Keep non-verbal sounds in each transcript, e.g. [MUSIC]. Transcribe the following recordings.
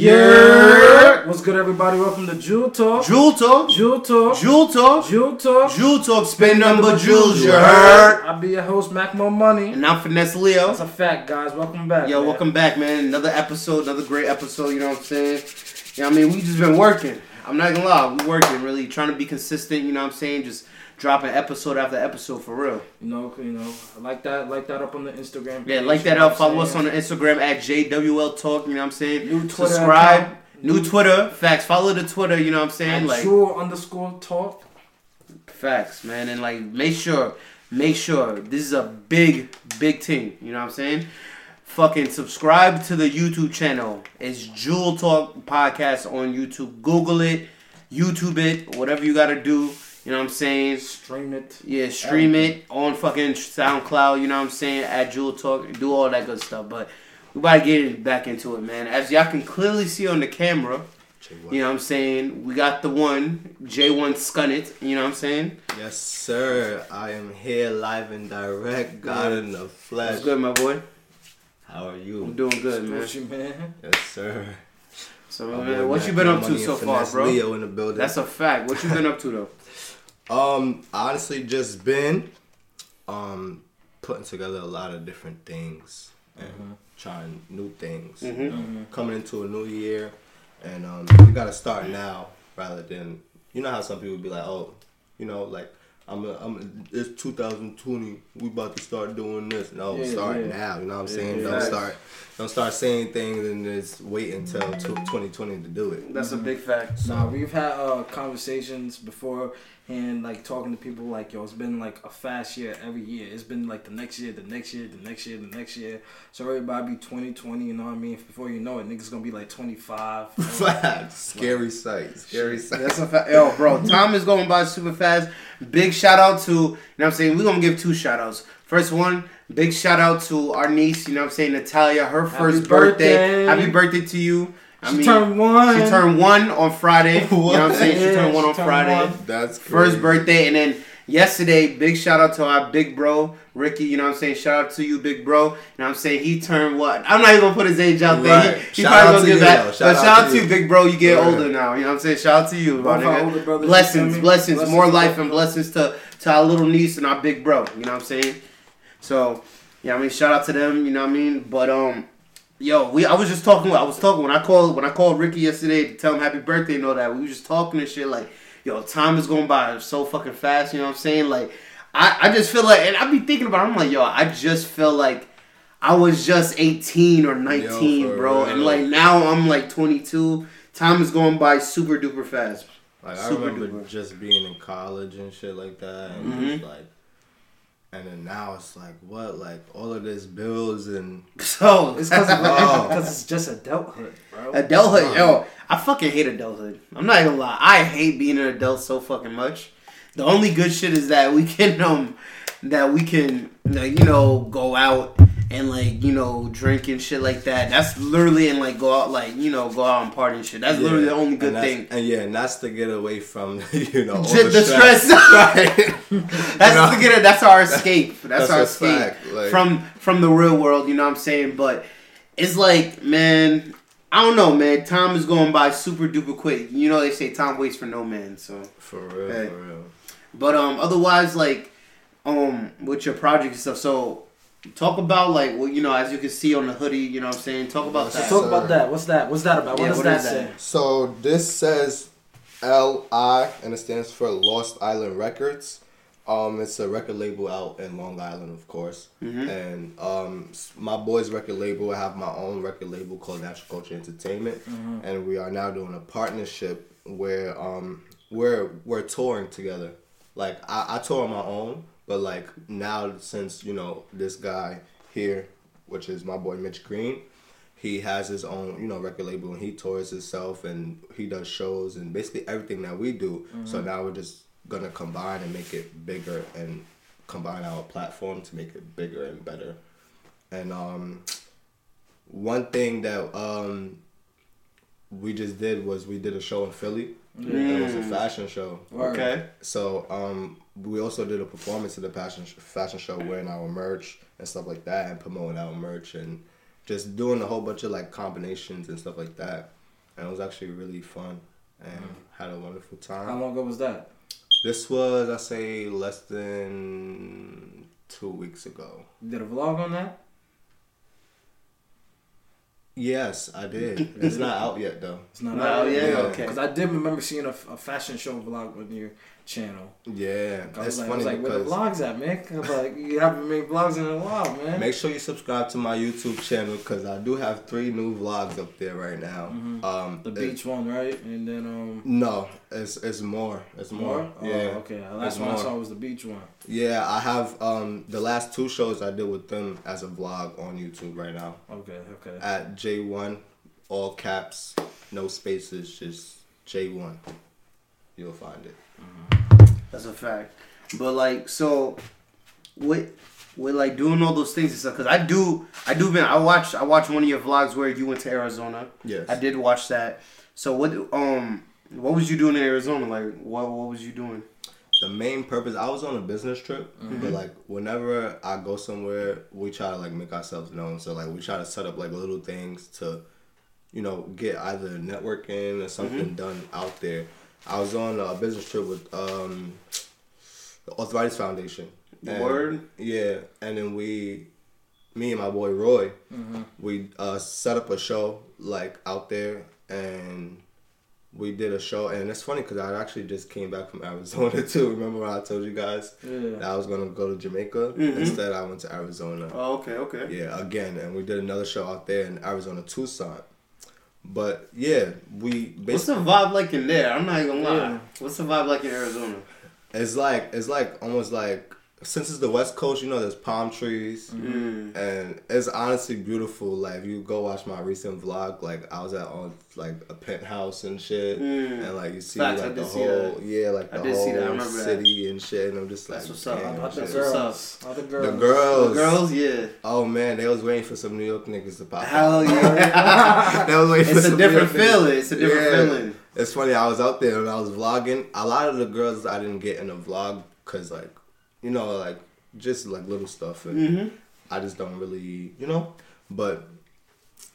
Yeah. What's good, everybody? Welcome to Jewel Talk. Jewel Talk. Jewel Talk. Jewel Talk. Jewel Talk. Jewel Talk. Spin number jewels. You heard? I'll be your host, Mac Mo Money. And I'm Finesse Leo. That's a fact, guys. Welcome back. Yo, man. welcome back, man. Another episode, another great episode. You know what I'm saying? Yeah, I mean, we just been working. I'm not gonna lie, we working really, trying to be consistent. You know what I'm saying? Just dropping episode after episode for real. You know, you know, like that, like that up on the Instagram. Yeah, page, like you that up. Follow us on the Instagram at JWL Talk. You know what I'm saying? New Twitter Subscribe. account. New Twitter. Facts. Follow the Twitter. You know what I'm saying? At Like Jewel underscore Talk. facts, man. And like, make sure, make sure this is a big, big thing. You know what I'm saying? Fucking subscribe to the YouTube channel. It's Jewel Talk Podcast on YouTube. Google it, YouTube it, whatever you gotta do. You know what I'm saying? Stream it. Yeah, stream it on fucking SoundCloud, you know what I'm saying? At Jewel Talk, do all that good stuff. But we about to get back into it, man. As y'all can clearly see on the camera, you know what I'm saying? We got the one, J1 Scunnit, you know what I'm saying? Yes, sir. I am here live and direct, God in the flesh. What's good, my boy? How are you? I'm doing good, man. You, man? Yes, sir. So, man, what you been up to so far, bro? Leo in the building. That's a fact. What you been up to, though? Um, honestly, just been um putting together a lot of different things and Mm-hmm. trying new things. Mhm. You know, coming into a new year, and um, you gotta start now rather than you know how some people be like, oh, you know, like. I'm, a, I'm it's 2020. We about to start doing this. No, Yeah, start yeah. now. You know what I'm saying? yeah. Don't Facts. start. Don't start saying things and just wait until 2020 to do it. That's a big fact. Nah, we've had uh, conversations before and like talking to people like yo, it's been like a fast year every year. It's been like the next year, the next year, the next year, the next year. So everybody be 2020, you know what I mean? Before you know it, niggas gonna be like 25. [LAUGHS] Scary sight. Scary sight. That's a fact. Yo, bro, time is going by super fast. Big shout out to, you know what I'm saying? We're going to give two shout outs. First one, big shout out to our niece, you know what I'm saying? Natalia, her first birthday. birthday. Happy birthday to you. I she mean, turned one. she turned one on Friday. You know what I'm saying? She [LAUGHS] Yeah, turned one she on turned Friday. one. That's crazy. First birthday. And then yesterday, big shout out to our big bro, Ricky. You know what I'm saying? Shout out to you, big bro. You know what I'm saying? He turned what? I'm not even going to put his age out there. Right. He, he probably going to to give you, that. though. But Shout shout out out to to you, you. big bro. You get Right. older now. You know what I'm saying? Shout out to you, my Both nigga. older brothers, blessings, you blessings, Blessings more life and blessings to to our little niece and our big bro. You know what I'm saying? So, yeah, I mean, shout out to them. You know what I mean? But um, yo, we I was just talking. I was talking when I called when I called Ricky yesterday to tell him happy birthday and all that. We were just talking and shit like, yo, time is going by so fucking fast. You know what I'm saying? Like, I I just feel like, and I be thinking about. It, I'm like, yo, I just feel like. I was just 18 or 19, for bro, and like now I'm like 22. Time is going by super duper fast. Like I remember duper. just being in college and shit like that, and Mhm. just like, and then now it's like what, like all of this bills and [LAUGHS] So It's because [LAUGHS] Oh. it's just adulthood, bro. Adulthood, yo, I fucking hate adulthood. I'm not gonna lie, I hate being an adult so fucking much. The only good shit is that we can um that we can like, you know go out and like you know drink and shit like that. That's literally and like go out like you know go out and party and shit. That's literally the only good and thing. And yeah, and that's to get away from [LAUGHS] you know all the, the stress. stress. [LAUGHS] right? [LAUGHS] That's know? to get it. That's our escape. That's, That's our escape like- from from the real world. You know what I'm saying? But it's like, man, I don't know, man. Time is going by super duper quick. You know they say time waits for no man. So, For real, Hey. for real. but um, otherwise, like, um, with your project and stuff. So, talk about like, well, you know, as you can see on the hoodie. You know what I'm saying? Talk about Yes, that. Talk sir. about that. What's that? What's that about? What Yeah, does what that? say? So this says L I and it stands for Lost Island Records. Um, it's a record label out in Long Island, of course. Mhm. And um, my boy's record label, I have my own record label called Natural Culture Entertainment, and we are now doing a partnership where um, we're we're touring together. Like I, I tour on my own, but like now since you know this guy here, which is my boy Mitch Green, he has his own you know record label and he tours himself and he does shows and basically everything that we do. So now we're just gonna combine and make it bigger and combine our platform to make it bigger and better. And um, one thing that um, we just did was we did a show in Philly. It was a fashion show. Okay. So um, we also did a performance at the fashion fashion show wearing our merch and stuff like that and promoting our merch and just doing a whole bunch of like combinations and stuff like that. and it was actually really fun and had a wonderful time. How long ago was that? This was I say less than two weeks ago. You did a vlog on that? Yes, I did. It's not out yet though. It's not No, out yeah, yet. okay. Because I did remember seeing a, a fashion show vlog on your channel. Yeah, I was it's like, I funny was like where the vlogs at, man? 'Cause, like you haven't made vlogs in a while, man. make sure you subscribe to my YouTube channel because I do have three new vlogs up there right now. Um, Mm-hmm. the it- beach one, right? And then um. no, it's it's more. It's more. Oh, Yeah. okay. The It's last one I saw was the beach one. Yeah, I have um the last two shows I did with them as a vlog on YouTube right now Okay, okay. at J1, all caps, no spaces, just J1. You'll find it. That's a fact. But like, so with with like doing all those things and stuff, because I do, I do. Been I watched, I watched one of your vlogs where you went to Arizona. Yes. I did watch that. So what, um, what was you doing in Arizona? Like, what, what was you doing? the main purpose i was on a business trip but like whenever i go somewhere we try to like make ourselves known so like we try to set up like little things to you know get either networking or something done out there i was on a business trip with um the arthritis foundation And- Word? yeah and then we me and my boy roy we uh set up a show like out there and we did a show, and it's funny because I actually just came back from Arizona [LAUGHS] too. Remember when I told you guys Yeah. that I was gonna go to Jamaica? Mhm. Instead, I went to Arizona. Oh, okay, okay. Yeah, again, and we did another show out there in Arizona, Tucson. But yeah, we What's the vibe like in there? I'm not even gonna lie. Yeah. What's the vibe like in Arizona? it's like it's like almost like since it's the West Coast, you know, there's palm trees. Mm. And it's honestly beautiful. Like if you go watch my recent vlog, like I was at on like a penthouse and shit, Mm. and like you see Facts, I like the did see whole yeah, like the did that, I whole remember that. city and shit. And I'm just like, That's what's up. damn, How about the That's what's girls? How the girls? The girls, The girls, yeah. Oh man, they was waiting for some New York niggas to pop. Hell out. yeah. [LAUGHS] they was waiting for it's a some New different York niggas. feeling. It's a different Yeah. feeling. It's funny. I was out there and I was vlogging. A lot of the girls I didn't get in the vlog because like, you know, like just like little stuff and Mm-hmm. I just don't really, you know. But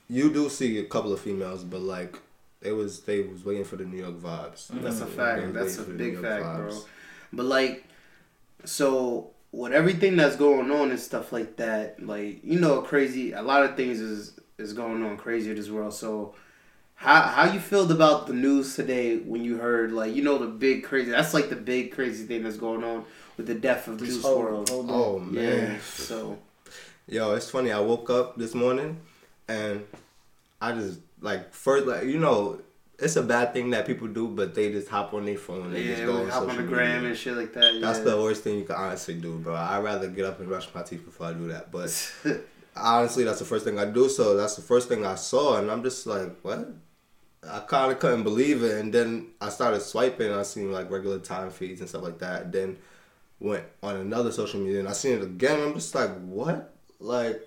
you do see a couple of females, but like they was they was waiting for the New York vibes. That's a fact. That's a big fact, vibes. bro. But like, so with everything that's going on and stuff like that, like you know, crazy. A lot of things is is going on crazy in this world. So. How how you feel about the news today when you heard like you know the big crazy that's like the big crazy thing that's going on with the death of Just Juice hold- World. hold. Oh man. Yeah. So Yo, it's funny. I woke up this morning and I just like first like you know it's a bad thing that people do, but they just hop on their phone and they just yeah, go we on hop on the gram media. and shit like that. That's yeah. the worst thing you can honestly do, bro. I'd rather get up and brush my teeth before I do that. But [LAUGHS] honestly, that's the first thing I do. So that's the first thing I saw, and I'm just like, what? I kind of couldn't believe it, and then I started swiping. and I seen like regular time feeds and stuff like that. Then went on another social media, and I seen it again. I'm just like, what? Like,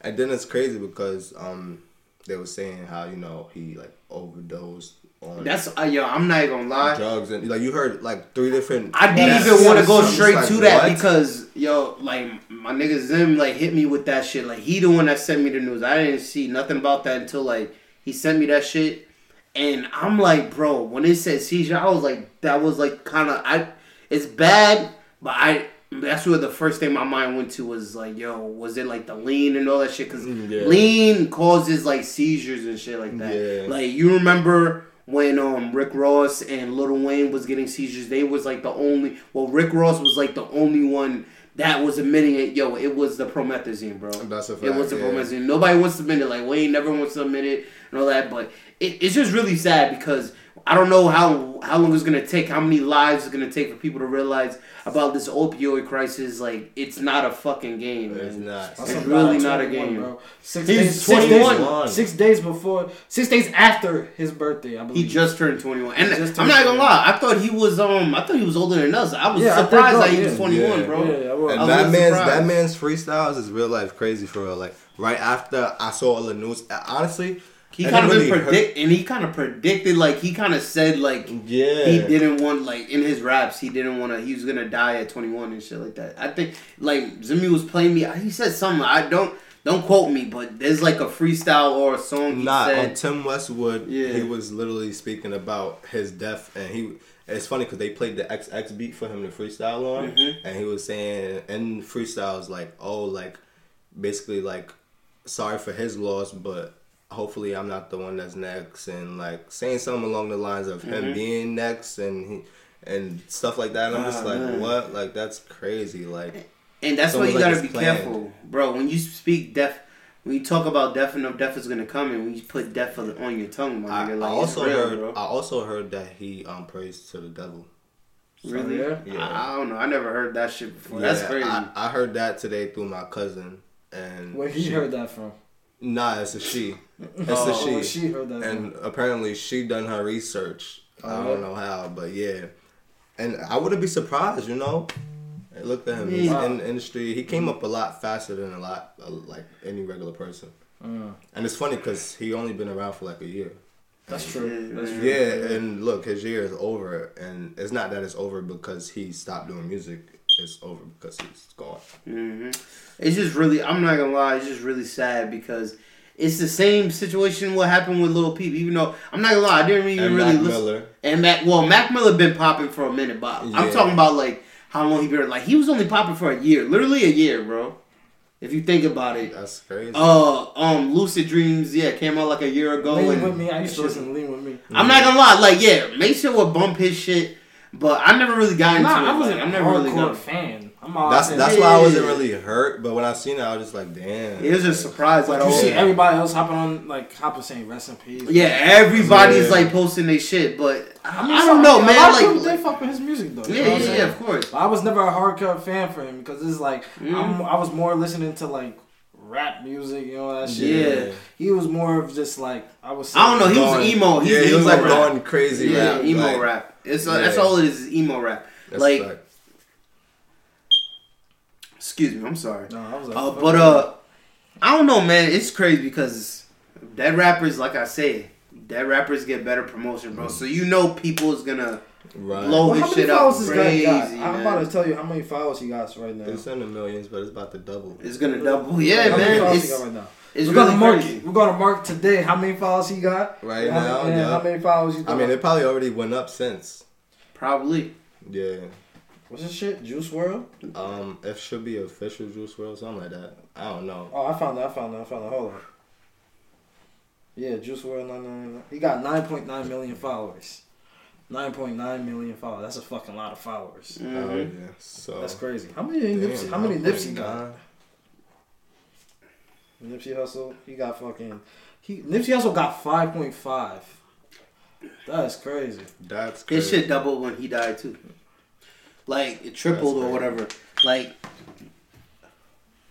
and then it's crazy because um they were saying how you know he like overdosed on That's uh, yo. I'm not even gonna lie. drugs and like you heard like three different. I didn't even want to go straight like, to that what? because yo, like my nigga Zim like hit me with that shit. Like he the one that sent me the news. I didn't see nothing about that until like he sent me that shit, and I'm like, bro, when it said seizure, I was like, that was like kind of I. It's bad, but I. That's where the first thing my mind went to was like, yo, was it like the lean and all that shit? Because Mm, Yeah. lean causes like seizures and shit like that. Yeah. Like you remember when um Rick Ross and Lil Wayne was getting seizures, they was like the only. Well, Rick Ross was like the only one that was admitting it. Yo, it was the promethazine, bro. That's a fact. It was the yeah. promethazine. Nobody wants to admit it. Like Wayne never wants to admit it and all that. But it, it's just really sad because I don't know how how long it's gonna take, how many lives it's gonna take for people to realize about this opioid crisis. Like it's not a fucking game. It's not. It's a really not a game. bro. Six He's days, six 21. days, six days before, six days after his birthday, I believe. He just turned twenty one, and He just I'm not gonna lie. I thought he was um. I thought he was older than us. I was Yeah, surprised so, that he yeah. was twenty one, Yeah. bro. Yeah, I. And I was that man's surprised. that man's freestyles is real life crazy for real. Like right after I saw all the news, honestly, He kind of predict, and he kind of predicted, like he kind of said, like Yeah. he didn't want, like in his raps, he didn't want to. He was gonna die at twenty one and shit like that. I think, like Zimmy was playing me. He said something. I don't Don't quote me, but there's like a freestyle or a song he Nah, said. on Tim Westwood, Yeah. he was literally speaking about his death, and he. It's funny because they played the XX beat for him to freestyle on, Mhm. and he was saying in freestyles like, "Oh, like, basically like, sorry for his loss, but hopefully I'm not the one that's next," and like saying something along the lines of him Mhm. being next, and he and stuff like that. And I'm just Ah, like, man. what? Like that's crazy. Like, And that's why you like gotta be planned. careful, bro. When you speak death, when you talk about death enough, death is gonna come, and when you put death on on your tongue, my I, nigga, I like also real, heard, bro. I also heard that he um prays to the devil. really? yeah? Yeah. I, I don't know. I never heard that shit before. That's crazy. I, I heard that today through my cousin, and Where he she- heard that from? Nah, it's a she. It's Oh, a she. Where she heard that and apparently she done her research. I Oh, don't yeah? know how, but yeah. And I wouldn't be surprised, you know. Hey, Look at him. He's Yeah. in the industry. He came up a lot faster than a lot uh, like any regular person. from? Mm. And it's funny because he only been around for like a year. That's true. That's true. Yeah, and look, his year is over, and it's not that it's over because he stopped doing music. It's over because he's gone. hmm It's just really, I'm not gonna lie, it's just really sad because it's the same situation what happened with Lil Peep. Even though I'm not gonna lie, I didn't even And really Mac listen. Miller. And Mac, well, Mac Miller been popping for a minute, but I'm talking about like how long he been. Like he was only popping for a year, literally a year, bro. If you think about it. That's crazy. Uh, um, Lucid Dreams, yeah, came out like a year ago. Lean and with me. I used to listen Lean with me. I'm not gonna lie, like yeah, Mason would bump his shit, but I never really got into Nah, it. I wasn't like, a I'm never really hardcore got. fan. I'm all That's that's Yeah. why I wasn't really hurt, but when I seen it, I was just like, damn. It was just surprised. Like, Like you oh, see Yeah. everybody else hopping on, like hopping saying rest in peace. yeah, everybody's Yeah. like posting their shit, but I, mean, I don't know, man. lot of Like, people did fuck with his music though. you yeah, know I'm yeah, yeah, of course. But I was never a hardcore fan for him because it's like Mm. I'm, I was more listening to like rap music, you know that shit. Yeah. He was more of just like I was. I don't know. He was emo. He's yeah, he was emo like rap. going crazy Yeah, rap. emo like, rap. It's uh, that's all it is. is emo rap. that's Like- fact. Excuse me. I'm sorry. No, I was like, Uh, but uh, I don't know, man. It's crazy because dead rappers, like I say, dead rappers get better promotion, bro. So you know people is gonna Right. blow Well, his how many shit up this guy crazy. got? I'm man. about to tell you how many followers he got right now. It's in the millions, but it's about to double. It's gonna double. Yeah, how many man. followers It's, he got right now? It's we're really gonna mark. crazy. We're gonna mark today how many followers he got. Right and now, and yeah. how many followers you? I mean, it probably already went up since. Probably. Yeah. what's this shit? Juice WRLD. Um, it should be official Juice WRLD, something like that. I don't know. Oh, I found it. I found it. I found it. Hold on. Yeah, Juice WRLD. No, no, no, no. He got 9.9 million followers. 9.9 million followers. That's a fucking lot of followers. Oh Mhm. yeah. So That's crazy. How many Damn, Nipsey? How many Nipsey got? 9.9. Nipsey Hussle. He got fucking. He Nipsey Hussle got 5.5. That's crazy. That's His crazy. shit doubled when he died too. Like it tripled or whatever. Like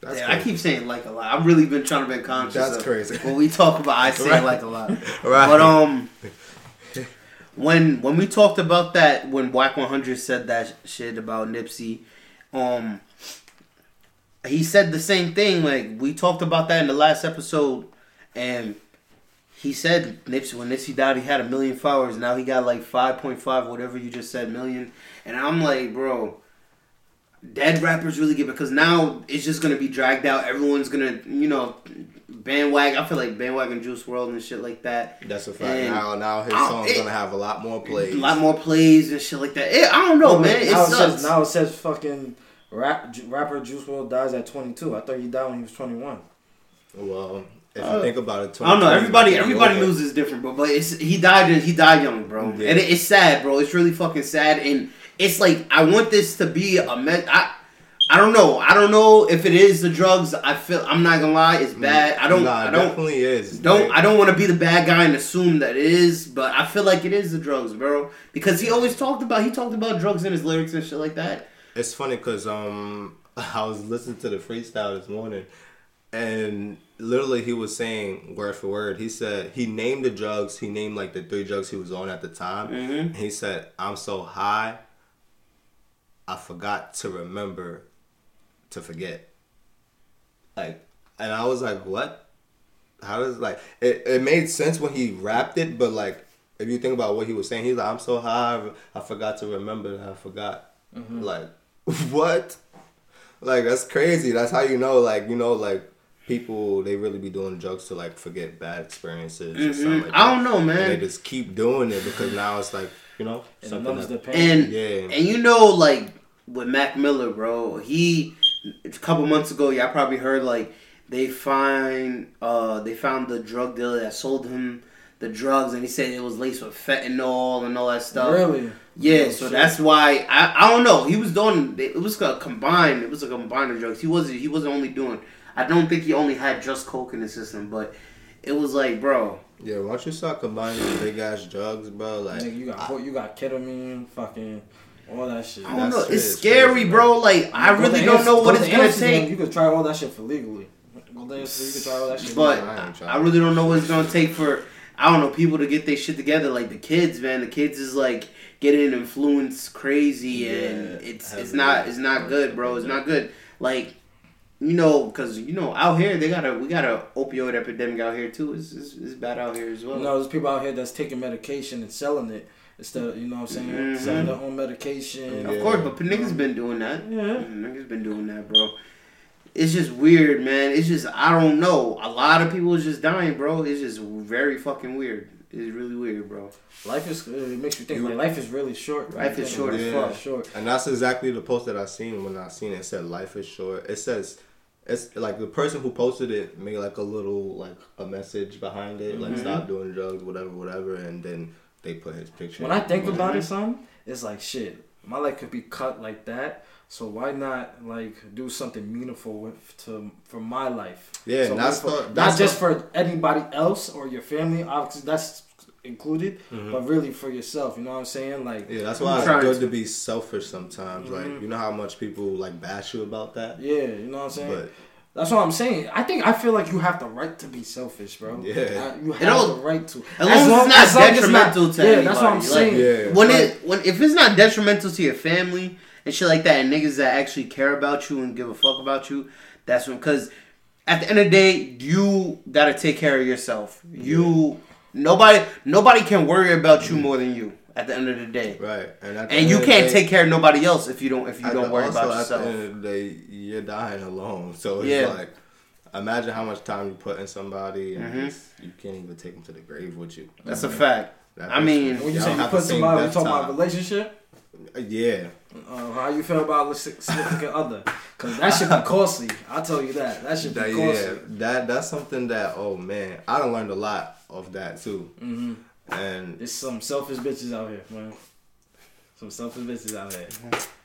That's yeah, I keep saying like a lot. I've really been trying to be conscious. That's of crazy. When we talk about, I say Right. like a lot. [LAUGHS] Right. But um, [LAUGHS] when when we talked about that, when Wack One Hundred said that shit about Nipsey, um, he said the same thing. Like we talked about that in the last episode, and he said Nipsey when Nipsey died, he had a million followers. Now he got like five point five, whatever you just said, million. And I'm like, bro. Dead rappers really get because now it's just gonna be dragged out. Everyone's gonna, you know, bandwagon. I feel like bandwagon Juice WRLD and shit like that. That's a fact. And- now, now his song's it- gonna have a lot more plays. A lot more plays and shit like that. It, I don't know, Well, man. It now it says now it says fucking rap Ju- rapper Juice WRLD dies at 22. I thought he died when he was 21. Well, if Uh, you think about it, I don't know. Everybody, is everybody over. news is different, bro. But it's he died. He died young, bro. Yeah. And it, it's sad, bro. It's really fucking sad. And it's like I want this to be a me- I, I don't know. I don't know if it is the drugs. I feel. I'm not gonna lie. It's bad. I don't. Nah, I don't. definitely is. Don't Like, I don't want to be the bad guy and assume that it is, but I feel like it is the drugs, bro. Because he always talked about he talked about drugs in his lyrics and shit like that. It's funny because um, [LAUGHS] I was listening to the freestyle this morning, and literally he was saying word for word. He said he named the drugs. He named like the three drugs he was on at the time. Mhm. And he said, "I'm so high, I forgot to remember to forget." Like, and I was like, "What? How does like it? It made sense when he rapped it, but like." If you think about what he was saying, he's like, "I'm so high, I forgot to remember. I forgot." Like, [LAUGHS] what? Like that's crazy. That's how you know. Like you know, like people they really be doing drugs to like forget bad experiences or Mhm. something like that. I don't know, And they just keep doing it because now it's like you know And something numbs the pain. And yeah. and you know, like with Mac Miller, bro, he a couple months ago, y'all probably heard like they find uh they found the drug dealer that sold him the drugs, and he said it was laced with fentanyl and all that stuff. Really? Yeah, so shit. that's why I, I don't know. He was doing it was a combined. It was a combined of drugs. He wasn't he wasn't only doing. I don't think he only had just coke in the system, but it was like, bro, yeah, once you start combining big ass drugs, bro, like Nigga, you got you got ketamine, fucking all that shit. I don't That's know. shit It's scary, crazy, bro. Like I Go really don't Ans- know what go it's gonna Amsterdam, take. You could try all that shit for legally. Go there, so you could try all that shit. But I. I really don't know what it's gonna take for I don't know people to get their shit together. Like the kids, man. The kids is like getting influenced crazy, and it's it's not it's not good, bro. It's not good. Like you know, because you know out here they got a we got a opioid epidemic out here too. It's it's, it's bad out here as well. You know, there's people out here that's taking medication and selling it instead. Of, you know what I'm saying? Mhm. Selling their own medication. Of Yeah. course, but niggas been doing that. Yeah. Niggas been doing that, bro. It's just weird, man. It's just I don't know. A lot of people is just dying, bro. It's just very fucking weird. It's really weird, bro. Life is. It makes you think You- like life is really short. Life is short as Yeah. fuck. Short. And that's exactly the post that I seen when I seen it. It said life is short. It says it's like the person who posted it made like a little like a message behind it, like Mhm. stop doing drugs, whatever, whatever, and then they put his picture. When I think about it, son, it's like shit. My life could be cut like that. So why not like do something meaningful with to for my life? Yeah, so that's meaningful- the- not that's just the- for anybody else or your family. Obviously, that's included, Mhm. but really for yourself. You know what I'm saying? Like, Yeah, that's why it's trying good to- to be selfish sometimes. Like you know how much people like bash you about that, yeah, you know what I'm saying. but That's what I'm saying. I think I feel like you have the right to be selfish, bro. Yeah. Uh, you It have all- the right to. As long it's not as long as it's detrimental not- to Yeah, anybody. that's what I'm Like, saying. Yeah. When Like- it when if it's not detrimental to your family and shit like that, and niggas that actually care about you and give a fuck about you, that's when. Because at the end of the day, you gotta take care of yourself. You nobody nobody can worry about you more than you. At the end of the day. right, and And you can't day- take care of nobody else if you don't if you don't worry also, about At yourself. the end of the day, you're dying alone, [LAUGHS] so it's Yeah. like. Imagine how much time you put in somebody, and Mhm. you can't even take them to the grave with you. That's a fact. That I mean- When you y'all say you have put the same somebody, we death talking about time. relationship. Uh, Yeah, Uh, how you feel about a [LAUGHS] significant other? Because that should be [LAUGHS] costly. I'll tell you that. That should be that, costly. yeah, that that's something that oh man, I done learned a lot of that too, hmm and There's some selfish bitches out here, man. Some selfish bitches out here.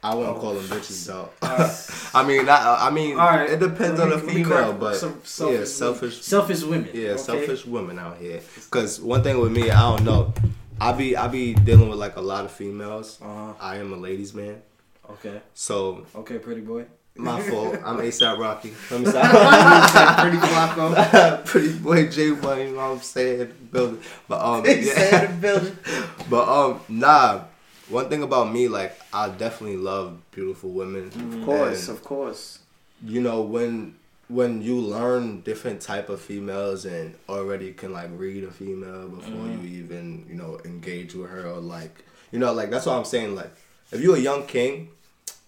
I won't Oh. call them bitches though. [LAUGHS] Alright. I mean, that, I mean, All right. it depends Let on the female, but some yeah, selfish, Selfish women. yeah, okay? selfish women out here. Cause one thing with me, I don't know, I be I be dealing with like a lot of females. Uh-huh. I am a ladies man, Okay. so Okay, pretty boy. My [LAUGHS] fault. I'm ASAP Rocky. [LAUGHS] I'm sorry. [LAUGHS] Pretty Flacko. Pretty boy J Money, you know what I'm saying? Building. But um yeah. said in the building. But um nah. One thing about me, like I definitely love beautiful women. Of course, And, of course. you know, when when you learn different type of females and already can like read a female before you even, you know, engage with her or like you know, like that's what I'm saying. Like if you're a young king,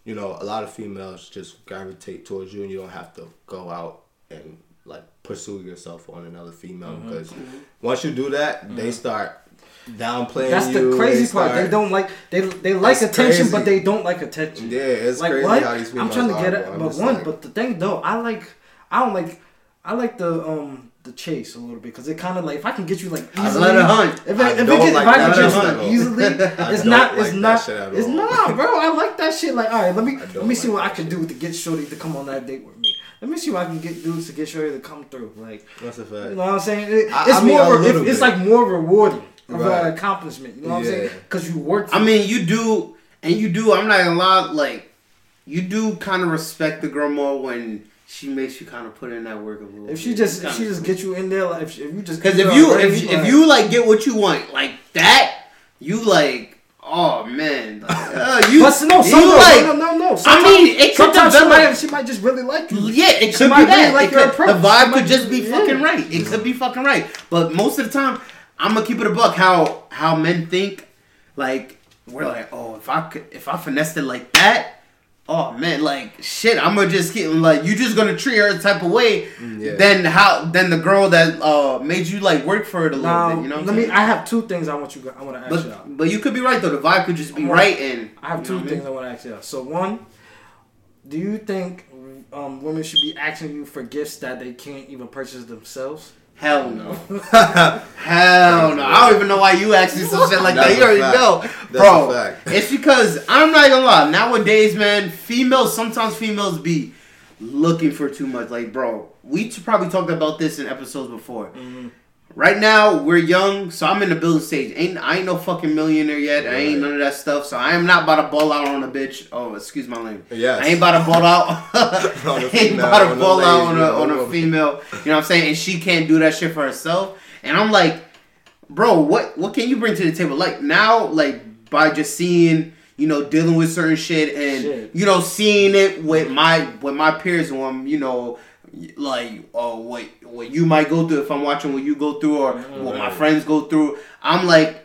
you know, a lot of females just gravitate towards you and you don't have to go out and like pursue yourself on another female because once you do that, they start downplaying That's you. the crazy they part. They don't like they they like attention, crazy. but they don't like attention. Yeah, it's like crazy what? how these I'm trying to get bro. it, but one. like- But the thing though, I like I don't like I like the um the chase a little bit because it kind of like if I can get you like I easily, let her hunt. If, I it, if, it don't get, like if I can get shit you like easily, [LAUGHS] it's don't not. like it's not. shit at It's not, bro. I like that shit. Like, all right, let me let me see like what I can shit. do to get Shorty to come on that date with me. Let me see what I can get dudes to get Shorty to come through. Like, That's a fact. you know what I'm saying? It- I- it's I mean, more. a re- little it- it's like more rewarding of Right. an accomplishment. You know what I'm saying? Because you worked. I mean, you do, and you do. I'm not gonna lie. Like, you do kind of respect the girl more when she makes you kind of put in that work a little. if she bit. just if she just cool. get you in there, like if, she, if you just Because if you already, if, like- if you like get what you want like that, you like oh man, like, [LAUGHS] uh, you But no, some you girls- like no, no, no. no. I mean it could sometimes she might, she might just really like you. Yeah, it She could might be that. really like could- the vibe could just be just- fucking right. It could be fucking right. But most of the time, I'm gonna keep it a buck. How how men think, like we're like, oh, if I could, if I finessed it like that, oh man, like shit, I'm gonna just get like you just gonna treat her a type of way. Mm, yeah. Then how? Then the girl that uh made you like work for it a little Now, bit. You know. Let I'm me. saying? I have two things I want you. I want to ask you. out. But but you could be right though. The vibe could just be I'm right and I have two know what I things mean? I want to ask you. out. So one, do you think um, women should be asking you for gifts that they can't even purchase themselves? Hell no. [LAUGHS] Hell no. I don't even know why you asked me some shit like That's that. You a already fact. know. That's Bro, a fact. it's because I'm not gonna lie. Nowadays, man, females sometimes females be looking for too much. Like, bro, we t- probably talked about this in episodes before. Mm-hmm. Right now, we're young, so I'm in the building stage. Ain't I ain't no fucking millionaire yet. I ain't none of that stuff. So I am not about to ball out on a bitch. Oh, excuse my language. Yes. I ain't about to ball out. [LAUGHS] [LAUGHS] On I a ain't about to ball out on a, on a- female. You know what I'm saying? And she can't do that shit for herself. And I'm like, bro, what what can you bring to the table? Like now, like by just seeing, you know, dealing with certain shit and Shit. you know, seeing it with my with my peers when I'm, you know, like uh, what what you might go through if I'm watching what you go through or what my friends go through. I'm like.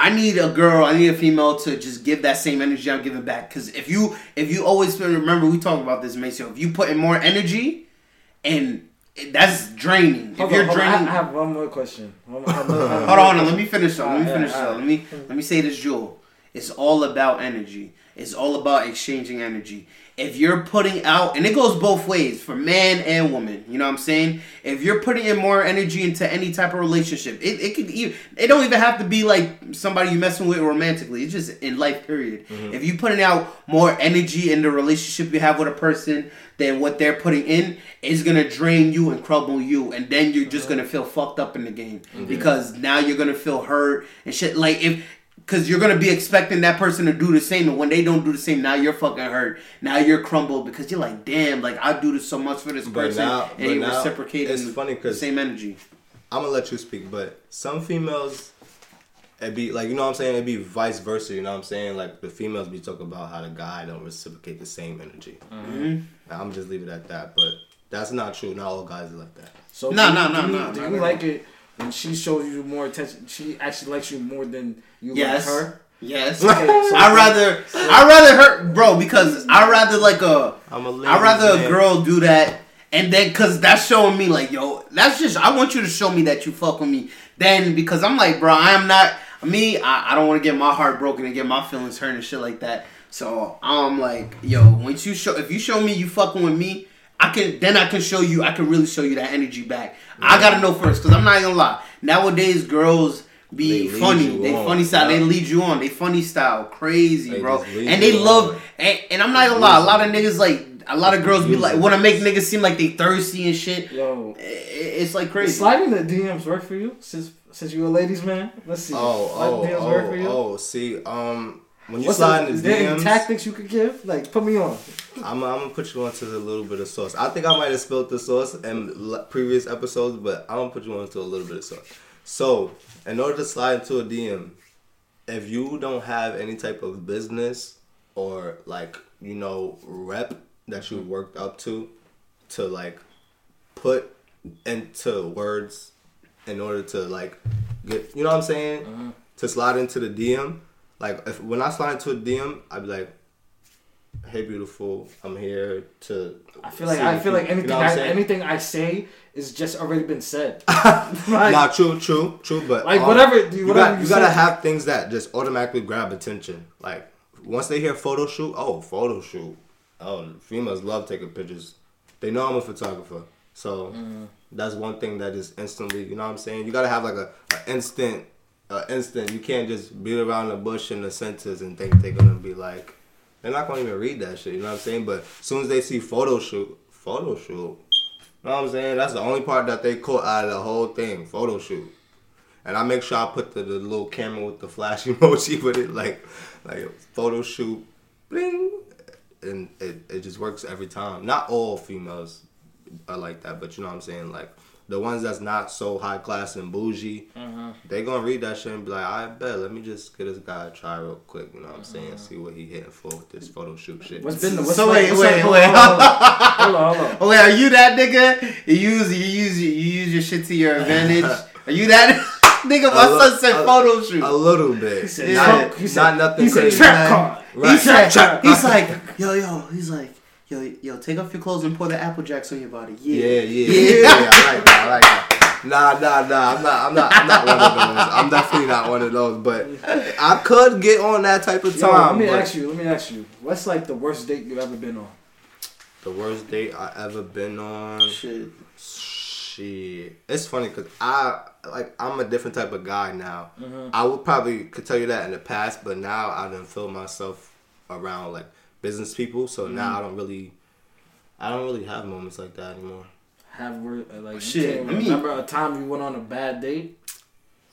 I need a girl, I need a female to just give that same energy I'm giving back. Cause if you if you always remember we talk about this, Maceo. If you put in more energy, and that's draining. Hold if you're on, hold on. I- draining, I have one more question. One more- I have another- I have Hold on, let me finish though. Let me finish though. Let me let me say this, Jewel. It's all about energy. It's all about exchanging energy. If you're putting out, and it goes both ways for man and woman. You know what I'm saying? If you're putting in more energy into any type of relationship, it, it could even it don't even have to be like somebody you're messing with romantically. It's just in life period. Mm-hmm. If you're putting out more energy in the relationship you have with a person than what they're putting in, it's gonna drain you and crumble you, and then you're just mm-hmm. gonna feel fucked up in the game mm-hmm. because now you're gonna feel hurt and shit. Like if because you're gonna be expecting that person to do the same, and when they don't do the same, now you're fucking hurt. Now you're crumbled because you're like, damn, like I do this so much for this But person, now- and but you now reciprocate it's the- funny the 'cause- same energy. I'm gonna let you speak, but some females, it be like you know what I'm saying. It be vice versa. You know what I'm saying. Like the females be talking about how the guy don't reciprocate the same energy. Mm-hmm. I'm just leave it at that. But that's not true. Not all guys are like that. So No, do no, you- no, do you- no, Do no, you no. like it when she shows you more attention? She actually likes you more than you Yes. like her. Yes, Okay, [LAUGHS] so- I rather I rather her bro, because I rather like a I'm a I rather ladies' a girl do that, and then cause that's showing me like, yo, that's just I want you to show me that you fuck with me. Then because I'm like, bro, I am not me. I, I don't want to get my heart broken and get my feelings hurt and shit like that. So I'm like, yo, once you show, if you show me you fucking with me, I can then I can show you. I can really show you that energy back. I gotta know first, cause I'm not gonna lie. Nowadays, girls. Be They funny. They on. funny style. They lead you on. They funny style. Crazy, They bro. And they love. And, and I'm not gonna lie. A lot of niggas like a lot of girls be like it. want to make niggas seem like they thirsty and shit. Yo, It's like Does crazy. sliding the DMs work for you since since you're a ladies man? Let's see. Oh, oh, DMs work for oh, you? oh. See, um, when you What's slide the, in is the there any DMs, tactics you could give? Like, put me on. I'm, I'm gonna put you onto a little bit of sauce. I think I might have spilled the sauce in previous episodes, but I'm gonna put you onto a little bit of sauce. So, in order to slide into a DM, if you don't have any type of business or like you know rep that you worked up to, to like put into words in order to like get you know what I'm saying uh-huh. to slide into the DM. Like if when I slide into a DM, I'd be like, "Hey, beautiful, I'm here to." I feel like I feel you- like you anything know I'm I, anything I say is just already been said. [LAUGHS] [LAUGHS] like, Nah, true, true, true, but Like, um, whatever- dude, you whatever got, you you gotta have things that just automatically grab attention. Like once they hear photo shoot, oh, photo shoot. Oh, females love taking pictures. They know I'm a photographer, so Mm. that's one thing that is instantly. You know what I'm saying? You gotta have like a, a instant, uh, instant. You can't just beat around the bush in the sentence and think they're gonna be like. They're not gonna even read that shit. You know what I'm saying? But as soon as they see photo shoot, photo shoot. You know what I'm saying? That's the only part that they caught out of the whole thing. Photo shoot. And I make sure I put the, the little camera with the flash [LAUGHS] emoji with it, like like photo shoot, bling, and it, it just works every time. Not all females are like that, but you know what I'm saying. Like the ones that's not so high class and bougie, mm-hmm. they gonna read that shit and be like, I bet. Let me just get this guy a try real quick. You know what I'm saying? Mm-hmm. See what he hitting for with this photo shoot shit. what's been the what's So like- wait, what's wait, like- wait. Hold on, hold on. Oh [LAUGHS] wait, are you that nigga? You use you use you use your shit to your advantage. Are you that? [LAUGHS] Nigga, my A son said a- photo shoot. A little bit. He said, Yeah. Not, he said, not nothing he said crazy. trap card. He Right. said, Trap- he's like, yo, yo, he's like, yo, yo, take off your clothes and pour the apple jacks on your body. Yeah, Yeah, yeah, yeah. I like that. I like that. Nah, nah, nah. I'm not. I'm not. I'm not one of those. I'm definitely not one of those. But I could get on that type of Yo, time. let me but ask you. Let me ask you. What's like the worst date you've ever been on? The worst date I ever been on. Shit. Shit, it's funny because I like I'm a different type of guy now. Mhm. I would probably could tell you that in the past, but now I done feel myself around like business people, so now I don't really, I don't really have moments like that anymore. Have word uh, like Shit, You can't I mean- remember a time you went on a bad date,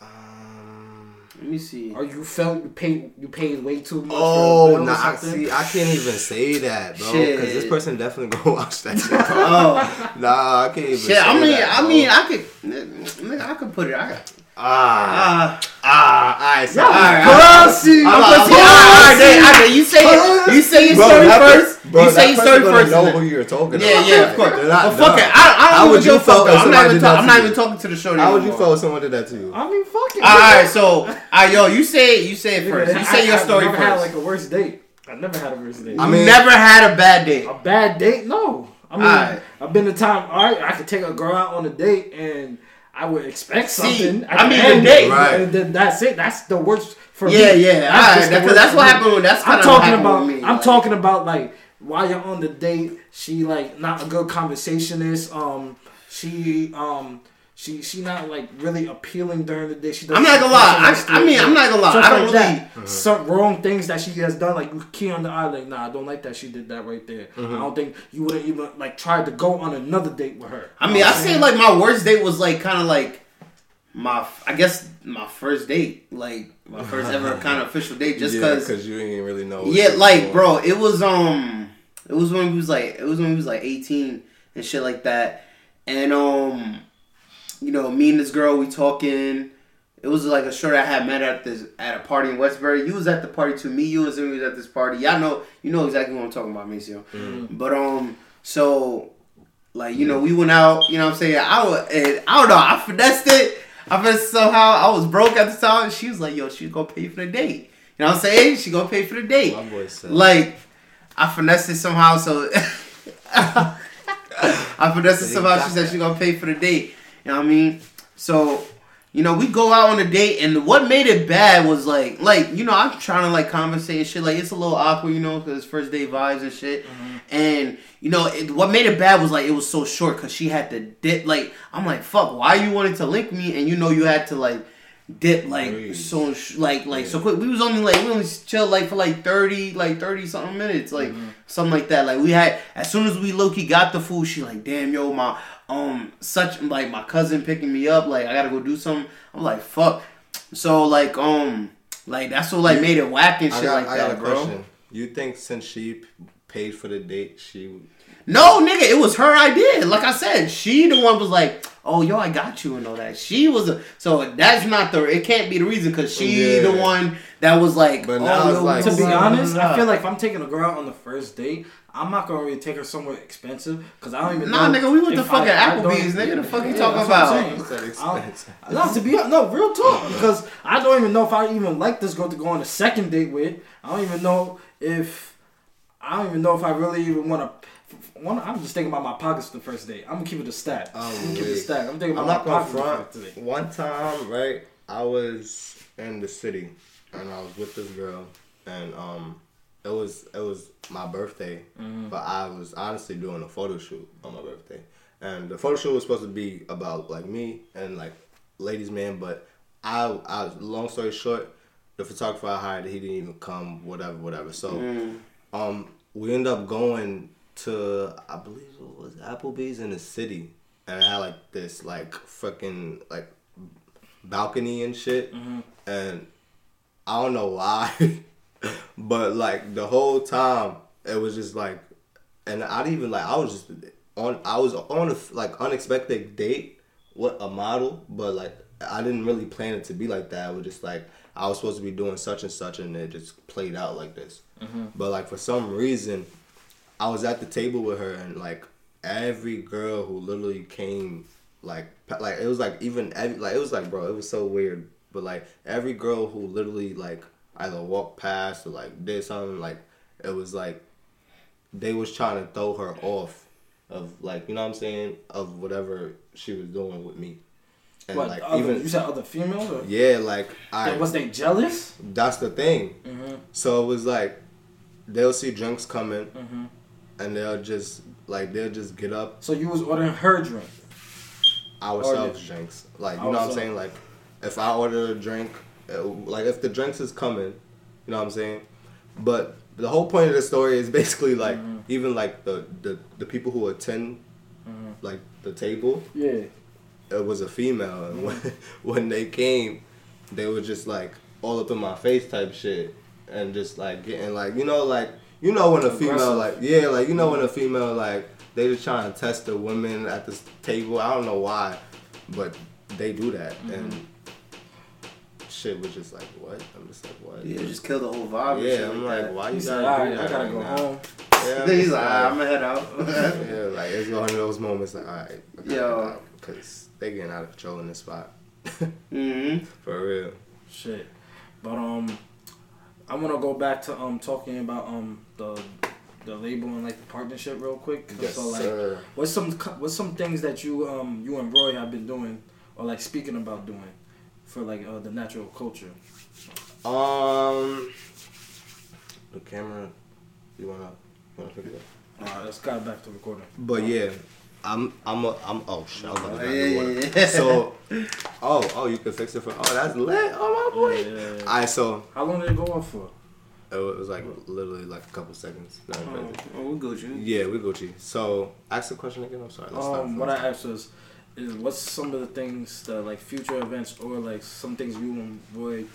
Um, Let me see. or you felt you paid you paid way too much. oh, for a bill or nah, I, see, I can't even say that, bro, Shit. because this person definitely [LAUGHS] gonna watch that shit. Oh, [LAUGHS] nah, I can't even. shit. Say I mean, that, I bro. mean, I could, nigga, I could put it. I got. Ah, Ah, ah, alright, so, Yeah, alright, pussy. I'm I'm gonna see. Alright, alright, alright, You say, you say your Bro, story first. bro, you say that your story gonna first. Know who you're talking Yeah, about. yeah, yeah, of course. They're not But fuck dumb. it. I, I don't would would you you feel fuck. I'm not even. did talk- I'm not even talking to the shorty. How would you feel if someone did that to you? I mean, fuck it. All right, so, alright, yo, you say. You say it first. You say your I've story never had like a worst date. I never had a worst date. I mean- never had a bad date. a bad date? No. I mean, Alright. I've been the time. All right, I could take a girl out on a date and. I would expect something. at I mean, end, the date. Right. that's it. That's the worst for Yeah, me. yeah. That's Alright, just the that's, that's what happened. With, that's I'm talking about. me. I'm like- talking about like while you're on the date, she like not a good conversationist. Um, she um. She she not like really appealing during the day. She does I'm not gonna lie. I, I mean, I'm not gonna lie. Stuff I don't like really. that. Some wrong things that she has done, like you key on the eye, like nah, I don't like that she did that right there. Mm-hmm. I don't think you would have even like tried to go on another date with her. I mean, I say like my worst date was like kind of like my, I guess my first date, like my first ever [LAUGHS] kind of official date, just yeah, because. because you didn't really know. what Yeah, like was bro, it was um, it was when we was like, it was when we was like 18 and shit like that, and um, you know, me and this girl we talking. It was like a short I had met at this at a party in Westbury. You was at the party too. Me, you and was, was at this party. Y'all know, you know exactly what I'm talking about, Maceo. But um, so like you know, we went out. You know what I'm saying? I was, and I don't know. I finessed it. I finessed somehow. I was broke at the time. And she was like, "Yo, she's gonna pay for the date." You know what I'm saying? She gonna pay for the date. My boy said. Like, I finessed it somehow. So [LAUGHS] I finessed it somehow. She said she gonna pay for the date. You know what I mean? So. You know, we go out on a date, and what made it bad was like, like you know, I'm trying to like conversate and shit. Like it's a little awkward, you know, because first date vibes and shit. Mm-hmm. And you know, it, what made it bad was like it was so short because she had to dip. Like I'm like, fuck, why you wanted to link me, and you know you had to like dip like Breathe. so sh- like like so quick. We was only like we only chill like for like thirty like thirty something minutes like mm-hmm. something like that. Like we had as soon as we low key got the food, she like damn yo my um such like my cousin picking me up like I gotta go do something. I'm like fuck. So like um like that's what like made it whack and shit got, like I got that, a bro. question. You think since she paid for the date, she No, nigga, it was her idea. Like I said, she the one was like, "Oh, yo, I got you," and all that. She was a so that's not the. It can't be the reason because she Yeah. the one that was like. But oh, now it's like- To be blah, blah, honest, blah. I feel like if I'm taking a girl out on the first date, I'm not gonna really take her somewhere expensive because I don't even know. Nah, know. nigga, we went to if fucking I- I Applebee's, nigga. The fuck you talking that's what I'm about? saying. You. No, to be no real talk because I don't even know if I even like this girl to go on a second date with. I don't even know if I don't even know if I really even want to. One, I'm just thinking about my pockets the first day. I'm gonna keep it a stack. I'm gonna keep it a wait. stack. I'm thinking I'm about not my gonna pockets the front. first date. One time, right, I was in the city and I was with this girl, and um, it was it was my birthday, but I was honestly doing a photo shoot on my birthday, and the photo shoot was supposed to be about like me and like ladies man, but I I long story short, the photographer I hired he didn't even come, whatever, whatever. So, um, we end up going to I believe it was Applebee's in the city, and it had like this like fucking like balcony and shit, mm-hmm. and I don't know why, [LAUGHS] but like the whole time it was just like, and I didn't even like I was just on I was on a like unexpected date with a model, but like I didn't really plan it to be like that. It was just like I was supposed to be doing such and such, and it just played out like this. Mm-hmm. But like for some reason, I was at the table with her, and like every girl who literally came like like it was like even every, like it was like bro, it was so weird. But like every girl who literally like either walked past or like did something like it was like they was trying to throw her off of like you know what I'm saying of whatever she was doing with me. And What? like other, even you said other females? Or? yeah, like I was they jealous? that's the thing. Mm-hmm. So it was like they'll see drinks coming Mm-hmm. And they'll just like they'll just get up So you was ordering her drink. ourselves drinks. Like you know what I'm saying? Like if I order a drink, uh, like if the drinks is coming, you know what I'm saying? But the whole point of the story is basically like Mhm. even like the, the the people who attend Mhm. like the table, Yeah. it was a female, and when [LAUGHS] when they came, they were just like all up in my face type shit, and just like getting like you know like you know when a female like yeah like you know when a female like they just trying to test the women at this table. I don't know why, but they do that and. Shit was just like what? I'm just like what? Yeah, just kill the whole vibe. shit yeah. I'm like, that. why you gotta all do right, that I gotta right go now?" home. Yeah, [LAUGHS] He's I'm like, just "Ah, I'm gonna head out. [LAUGHS] yeah, like it's one of those moments like, all right, Yo. because they getting out of control in this spot, [LAUGHS] hmm for real. Shit. But um, I want to go back to um talking about um the the label and like the partnership real quick. so like, sir. what's some what's some things that you um you and Roy have been doing or like speaking about doing for like uh, the natural culture? Um, the camera. You wanna wanna pick it up? All right, let's got back to recording. But yeah, I'm I'm a I'm oh shit. I was about to yeah, the water. yeah. So, [LAUGHS] oh oh you can fix it for oh that's lit. Oh my boy. Yeah, yeah. Alright, so How long did it go off for? it was like literally like a couple seconds. Oh. crazy. Oh, we'll go, Yeah, we Gucci. So ask the question again. I'm sorry. Let's Um, what I asked was, is what's some of the things that like future events or like some things you and Roy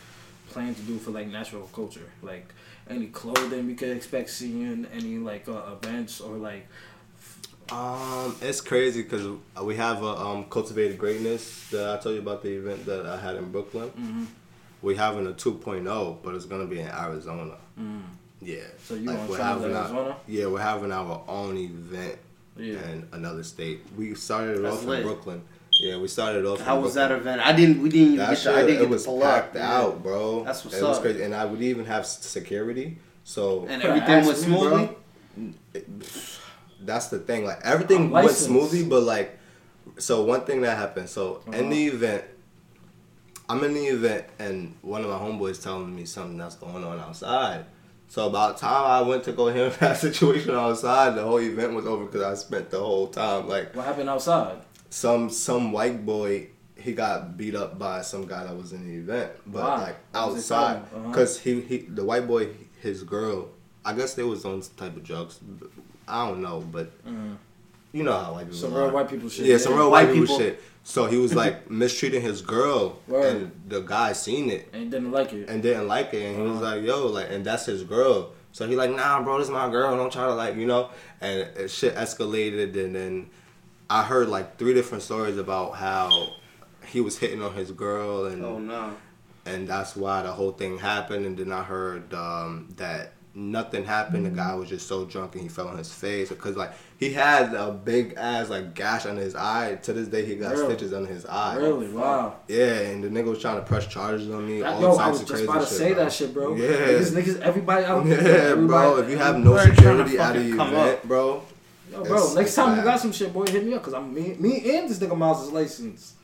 plan to do for like natural culture, like any clothing we could expect seeing, any like uh, events or like Um, it's crazy because we have a um, cultivated greatness that I told you about the event that I had in Brooklyn. mm We having a 2.0, but it's gonna be in Arizona. mm. Yeah. So you Like, want we're to travel having to our- Arizona? Yeah, we're having our own event Yeah. in another state. We started it That's off lit. in Brooklyn. Yeah, we started off. How in was that event? I didn't. We didn't even That get. shit, To, I didn't it get was to pull up. packed Yeah. out, bro. That's what's it was crazy, and I would even have security. So And everything was me, bro. smoothly. That's the thing. Like everything went smoothly, but like, so one thing that happened. So in Uh-huh. the event, I'm in the event, and one of my homeboys telling me something that's going on outside. So about time I went to go handle that [LAUGHS] situation outside, the whole event was over because I spent the whole time like What happened outside? some some white boy. He got beat up by some guy that was in the event, but Why? like What was he outside, talking? Uh-huh. because he he the white boy his girl. I guess they was on some type of drugs. I don't know, but Mm. you know how white people Some are. real white people shit. Yeah, some real white, White people, people. shit. So he was like [LAUGHS] mistreating his girl, Word. and the guy seen it And didn't like it. and didn't like it, and he was Uh-huh. like, "Yo, like," and that's his girl. So he like, "Nah, bro, this is my girl. Don't try to like, you know." And it, shit escalated, and then I heard like three different stories about how he was hitting on his girl, and Oh no. and that's why the whole thing happened. And then I heard um, that nothing happened. The guy mm-hmm. was just so drunk and he fell on his face because like he had a big ass like gash under his eye. To this day, he got Really? stitches under his eye. Really? Wow. Yeah, and the nigga was trying to press charges on me. That- all yo, I was of just crazy about to shit, say bro. that shit, bro. Yeah. Niggas, niggas, everybody out there. Yeah, everybody, bro. If you have no We're trying to security out of come event, bro. Yo, bro, It's- next it's time you got some shit, boy, hit me up because I'm me, me and this nigga Miles is licensed.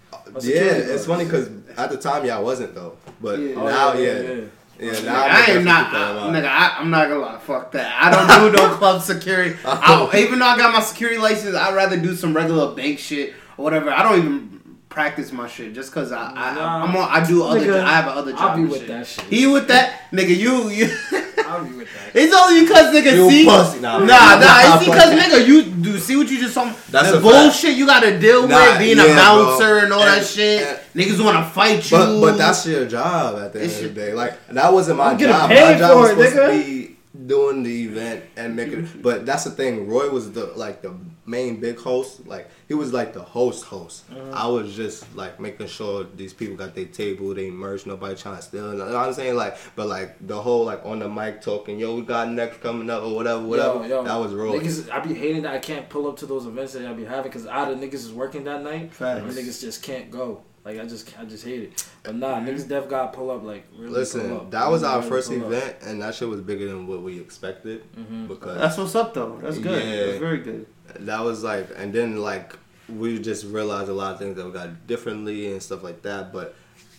Yeah, it's funny because at the time, yeah, I wasn't though. But Yeah. now, Oh, yeah, yeah, yeah, yeah. Nigga, now I'm ain't not, I, that in nigga. I, I'm not gonna lie. Fuck that. I don't do no [LAUGHS] club security. [LAUGHS] I, even though I got my security license, I'd rather do some regular bank shit or whatever. I don't even practice my shit just cause I, I Nah. I'm on. I do other. Nigga, I have other I'll job. be with shit. that shit. He with that nigga. You you. [LAUGHS] I'll with that. It's only because nigga You see. pussy. Nah, Nah, nah, nah, nah, it's because nigga, you do see what you just saw. That's the a fact. bullshit you gotta deal Nah, with, being a yeah, bro. bouncer and all And- that shit. and- Niggas wanna fight you. But but that's your job at the end It's of the day. Like that wasn't my job. my job was it, supposed nigga. to be doing the event and making. But that's the thing. Roy was the like the main big host. Like he was like the host host. Mm-hmm. I was just like making sure these people got their table, they merch, nobody trying to steal. You know what I'm saying? Like, but like the whole like on the mic talking, yo, we got next coming up or whatever, whatever. Yo, yo, that was real. Niggas, I be hating that I can't pull up to those events that I be having because either niggas is working that night Facts. or niggas just can't go. Like I just, I just hate it. But nah, niggas def got pull up. Like really pull Listen, up. that was our Really first pull up. event, and that shit was bigger than what we expected Mhm. because That's what's up though. That's good. Yeah. That's very good. That was like, and then like we just realized a lot of things that we got differently and stuff like that. But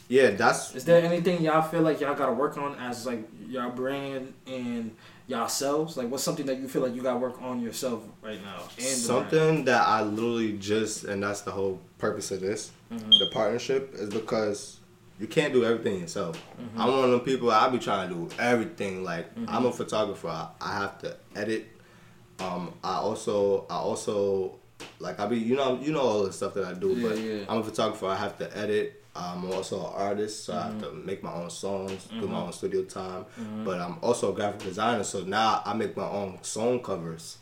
yeah, that's Is there anything y'all feel like y'all gotta work on as like y'all brand and y'all selves? Like, what's something that you feel like you gotta work on yourself right now? And something that I literally just, and that's the whole purpose of this, Mhm. the partnership, is because you can't do everything yourself. Mm-hmm. I'm one of them people. I be trying to do everything. Like I'm a photographer. I, I have to edit. Um, I also, I also, like I be, you know, you know all the stuff that I do. Yeah, but yeah. I'm a photographer. I have to edit. I'm also an artist, so I have Mm-hmm. to make my own songs, do my own studio time. But I'm also a graphic designer, so now I make my own song covers,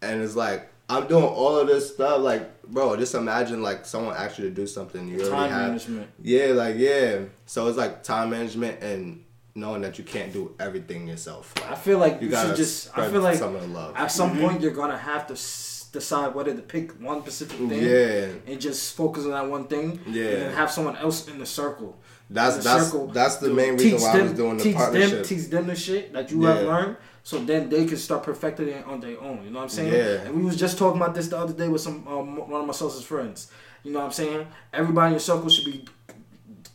and it's like I'm doing all of this stuff. Like, bro, just imagine like someone asked you to do something you already time have. management. Yeah, like yeah. So it's like time management and knowing that you can't do everything yourself. I feel like You you, should just. I feel like some of the love. at some point you're gonna have to s- decide whether to pick one specific thing. Yeah, And just focus on that one thing. Yeah. And then have someone else in the circle. that's the that's circle, that's the main reason teach why I was doing the teach partnership. Them, teach them the shit that you have learned, so then they can start perfecting it on their own. You know what I'm saying? Yeah. And we was just talking about this the other day with some um, one of my closest friends. You know what I'm saying? Everybody in your circle should be.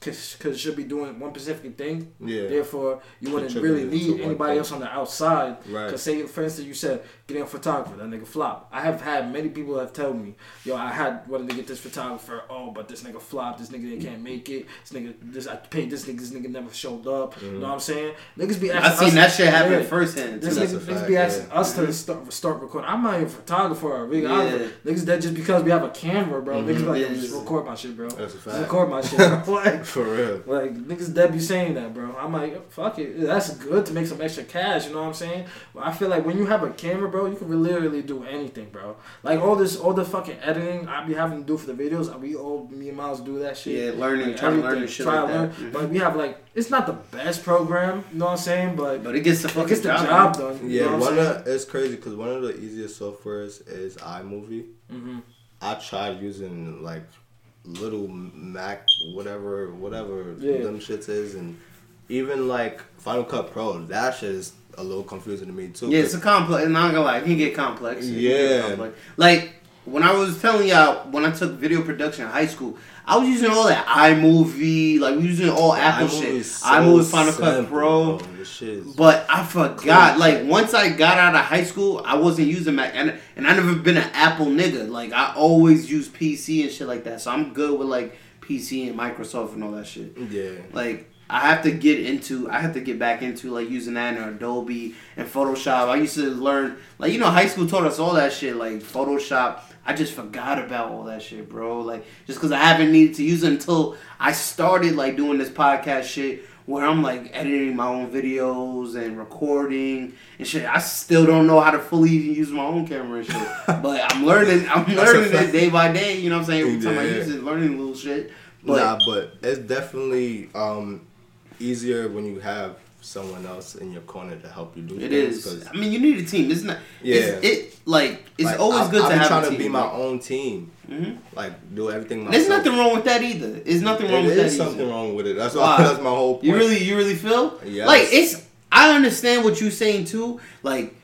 Because it should be doing one specific thing. Yeah. Therefore, you wouldn't really need anybody else on the outside. Right. Because say, for instance, you said getting a photographer, that nigga flop. I have had many people have told me, yo, I had wanted to get this photographer. Oh, but this nigga flopped. This nigga they can't make it. This nigga, this I paid this nigga. This nigga never showed up. You mm-hmm. know what I'm saying? Niggas be asking. I seen us- that shit happen Yeah. firsthand. This too. Nigga, niggas fact, be yeah. asking us to mm-hmm. start, start recording. I'm not even a photographer. Really. Yeah. I'm- Niggas that just because we have a camera, bro. Niggas mm-hmm. be like, yo, just record my shit, bro. That's a fact. record my [LAUGHS] shit. [LAUGHS] Like, For real. like niggas that be saying that, bro. I'm like, fuck it. That's good to make some extra cash. You know what I'm saying? But I feel like when you have a camera, bro, you can literally do anything, bro. Like all this, all the fucking editing I be having to do for the videos. We all, me and Miles do that shit. Yeah, learning, Like, trying to learn shit try like to learn. that. Mhm. But we have like, it's not the best program. You know what I'm saying? But But it gets the it fucking gets the job, job done. done. You Yeah, know what one I'm of it's crazy because one of the easiest softwares is iMovie. hmm I tried using like little Mac, whatever, whatever Yeah. them shits is, and even like Final Cut Pro. That shit is a little confusing to me too. Yeah, it's a complex. Not gonna lie, it can get complex. Can get Yeah. complex. Like when I was telling y'all when I took video production in high school, I was using all that iMovie. Like we using all Apple iMovie shit. so iMovie, Final Cut Pro. bro. This shit is- But I forgot. Cool. Like once I got out of high school, I wasn't using Mac, and and I never been an Apple nigga. Like I always use PC and shit like that. So I'm good with like PC and Microsoft and all that shit. yeah. Like I have to get into, I have to get back into like using that in Adobe and Photoshop. I used to learn, like you know, high school taught us all that shit, like Photoshop. I just forgot about all that shit, bro. Like just because I haven't needed to use it until I started like doing this podcast shit, where I'm like editing my own videos and recording and shit. I still don't know how to fully even use my own camera and shit, [LAUGHS] but I'm learning. I'm learning it day by day. You know what I'm saying? Every time I use it, learning a little shit. But nah, but it's definitely um, easier when you have someone else in your corner to help you do It things. is. 'cause, I mean, you need a team. It's not. Yeah. It's, it like it's like, always I, good I to have trying to be my own team. Mhm. Like do everything myself. There's nothing wrong with that either. There's nothing wrong It with that. is something either. wrong with it. That's. [LAUGHS] That's my whole point. You really, you really feel Yes. like it's. I understand what you're saying too. Like,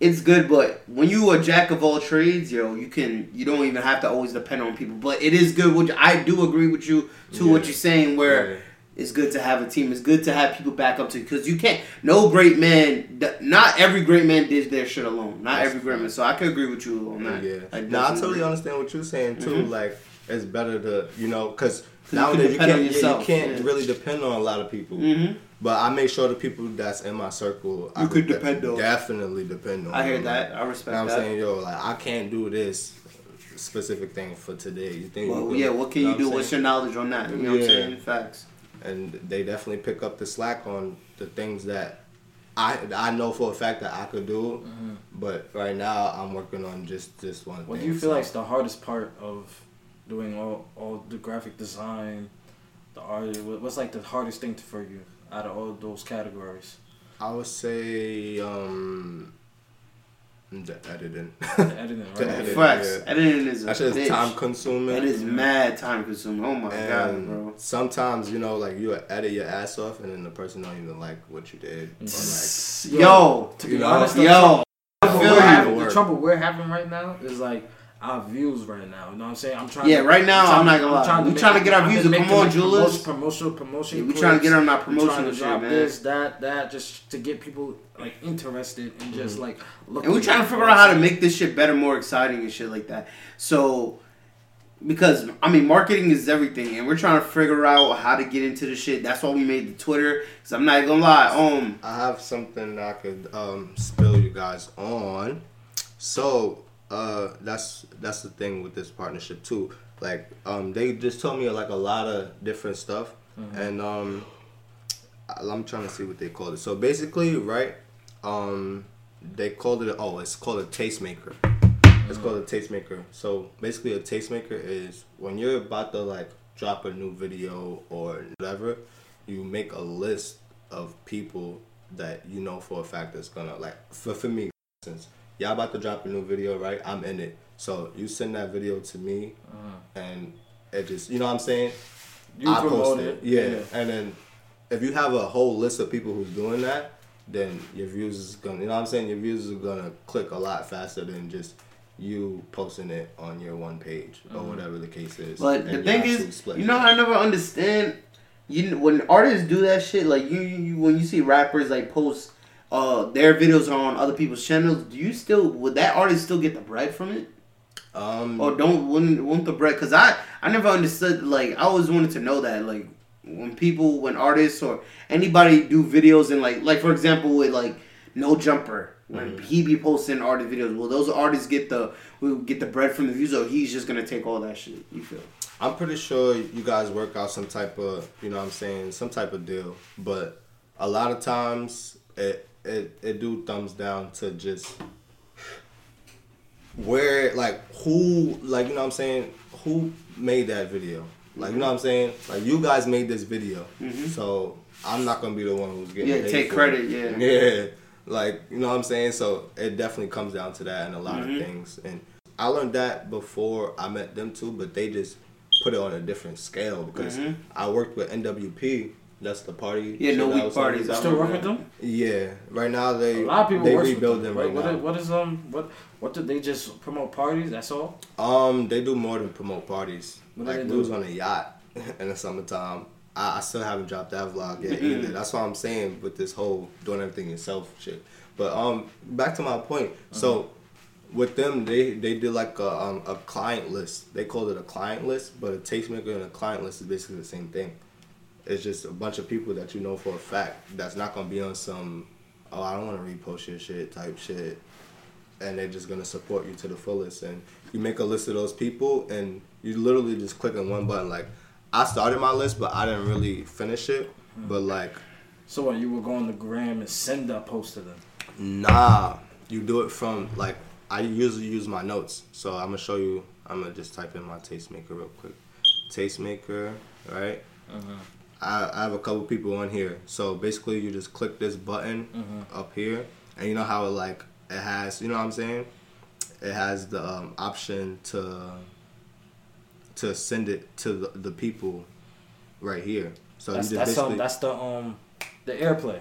it's good, but when you a jack of all trades, yo, you can. You don't even have to always depend on people. But it is good. Which I do agree with you to what you're saying. Where Yeah. It's good to have a team. It's good to have people back up to because you can't. No great man. Not every great man did their shit alone. Not That's every great man. So I could agree with you on that. Yeah. I no, I totally agree. understand what you're saying too. Mhm. Like it's better to you know because you nowadays can you can't yeah, you can't yeah. really depend on a lot of people. Mhm. But I make sure the people that's in my circle I You could de- depend on. Definitely depend on. I hear them. that. I You respect know that. I'm saying, yo, like I can't do this specific thing for today. You think? Well, you yeah, what can you know do? I'm What's your knowledge on that? You know what I'm saying? Facts. And they definitely pick up the slack on the things that I I know for a fact that I could do, but right now I'm working on just this one. What do you feel so- like is the hardest part of doing all all the graphic design, the art? What's like the hardest thing for you out of all those categories? I would say um the editing. The [LAUGHS] editing, The right? editing. Facts. yeah. Editing is a That shit is bitch. time consuming. It is mad time consuming. Oh my god, bro. sometimes you know, like you edit your ass off, and then the person don't even like what you did. Like, Yo, To be You know? honest, the yo, I feel having, the trouble we're having right now is like our views right now. You know what I'm saying? I'm trying. Yeah, to, right now, I'm not gonna lie. to We make- trying to get our views been. Come on, like, Julius. Promotion, promotion. Yeah, we trying to get on our I'm promotion to and shit, man. this, that, that, just to get people like interested and just like look. And we're trying to figure out how to make this shit better, more exciting, and shit like that. So, because I mean, marketing is everything, and we're trying to figure out how to get into the shit. That's why we made the Twitter. Cause I'm not gonna lie, um, I have something I could um, spill you guys on. So uh, that's that's the thing with this partnership too. Like um, they just told me like a lot of different stuff, and um, I'm trying to see what they called it. So basically, right? Um, they called it. Oh, it's called a tastemaker. It's called a tastemaker. So basically, a tastemaker is when you're about to like drop a new video or whatever, you make a list of people that you know for a fact that's gonna like. For for me, for instance, y'all about to drop a new video, right? I'm in it. So you send that video to me, uh-huh. and it just you know what I'm saying. You I promote post it, yeah. yeah. And then if you have a whole list of people who's doing that, then your views is gonna, you know what I'm saying? Your views are gonna click a lot faster than just you posting it on your one page or mm-hmm. whatever the case is. but the thing is, splitting you know. I never understand. You when artists do that shit, like you, you when you see rappers like post uh their videos are on other people's channels, do you still would that artist still get the bread from it? um, Or don't wouldn't want the bread? Cause I I never understood. Like I always wanted to know that. Like when people, when artists or anybody do videos and like like for example with like No Jumper when Mm-hmm. he be posting artist videos, will those artists get the will get the bread from the views or he's just gonna take all that shit? You feel? I'm pretty sure you guys work out some type of, you know what I'm saying, some type of deal. But a lot of times it it, it do thumbs down to just where like who like you know what I'm saying, who made that video. Like you mm-hmm. know what I'm saying? Like you guys made this video. Mm-hmm. So I'm not gonna be the one who's getting Yeah, take credit, it. yeah. Yeah. Like, you know what I'm saying? So it definitely comes down to that and a lot Mm-hmm. of things. And I learned that before I met them too, but they just put it on a different scale because mm-hmm. I worked with NWP. That's the party. Yeah, shit No that Weak was on Parties. this Still work with album. them? Yeah, right now they A lot of people they work with rebuild them. them right what, now. What, what is um what what did they just promote parties? That's all. Um, they do more than promote parties. What do like they we do? was on a yacht [LAUGHS] in the summertime. I, I still haven't dropped that vlog yet Mm-hmm. either. That's what I'm saying with this whole doing everything yourself shit. But um, back to my point. So Mm-hmm. with them, they they did like a um, a client list. They called it a client list, but a tastemaker and a client list is basically the same thing. It's just a bunch of people that you know for a fact that's not gonna be on some oh I don't want to repost your shit type shit and they're just gonna support you to the fullest. And you make a list of those people, and you literally just click on one button. Like I started my list, but I didn't really finish it. Hmm. But like, So what? You will go on the gram and send that post to them. nah, you do it from like I usually use my notes. So I'm gonna show you. I'm gonna just type in my tastemaker real quick. Tastemaker, right? Mm-hmm. I, I have a couple people on here. So basically, you just click this button up here, and you know how it like it has. You know what I'm saying? It has the um, option to to send it to the, the people right here. So That's you that's just um basically that's the um the airplay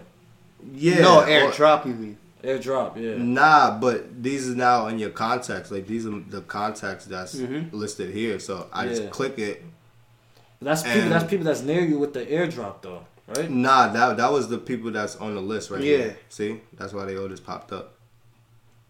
yeah no or- airdrop. You mean? airdrop. Yeah. Nah, but these is now in your contacts. Like these are the contacts that's Mhm. listed here. So I Yeah. just click it. That's people. That's people that's near you with the airdrop though, right? Nah, that that was the people that's on the list right Yeah. here. See, that's why they all just popped up.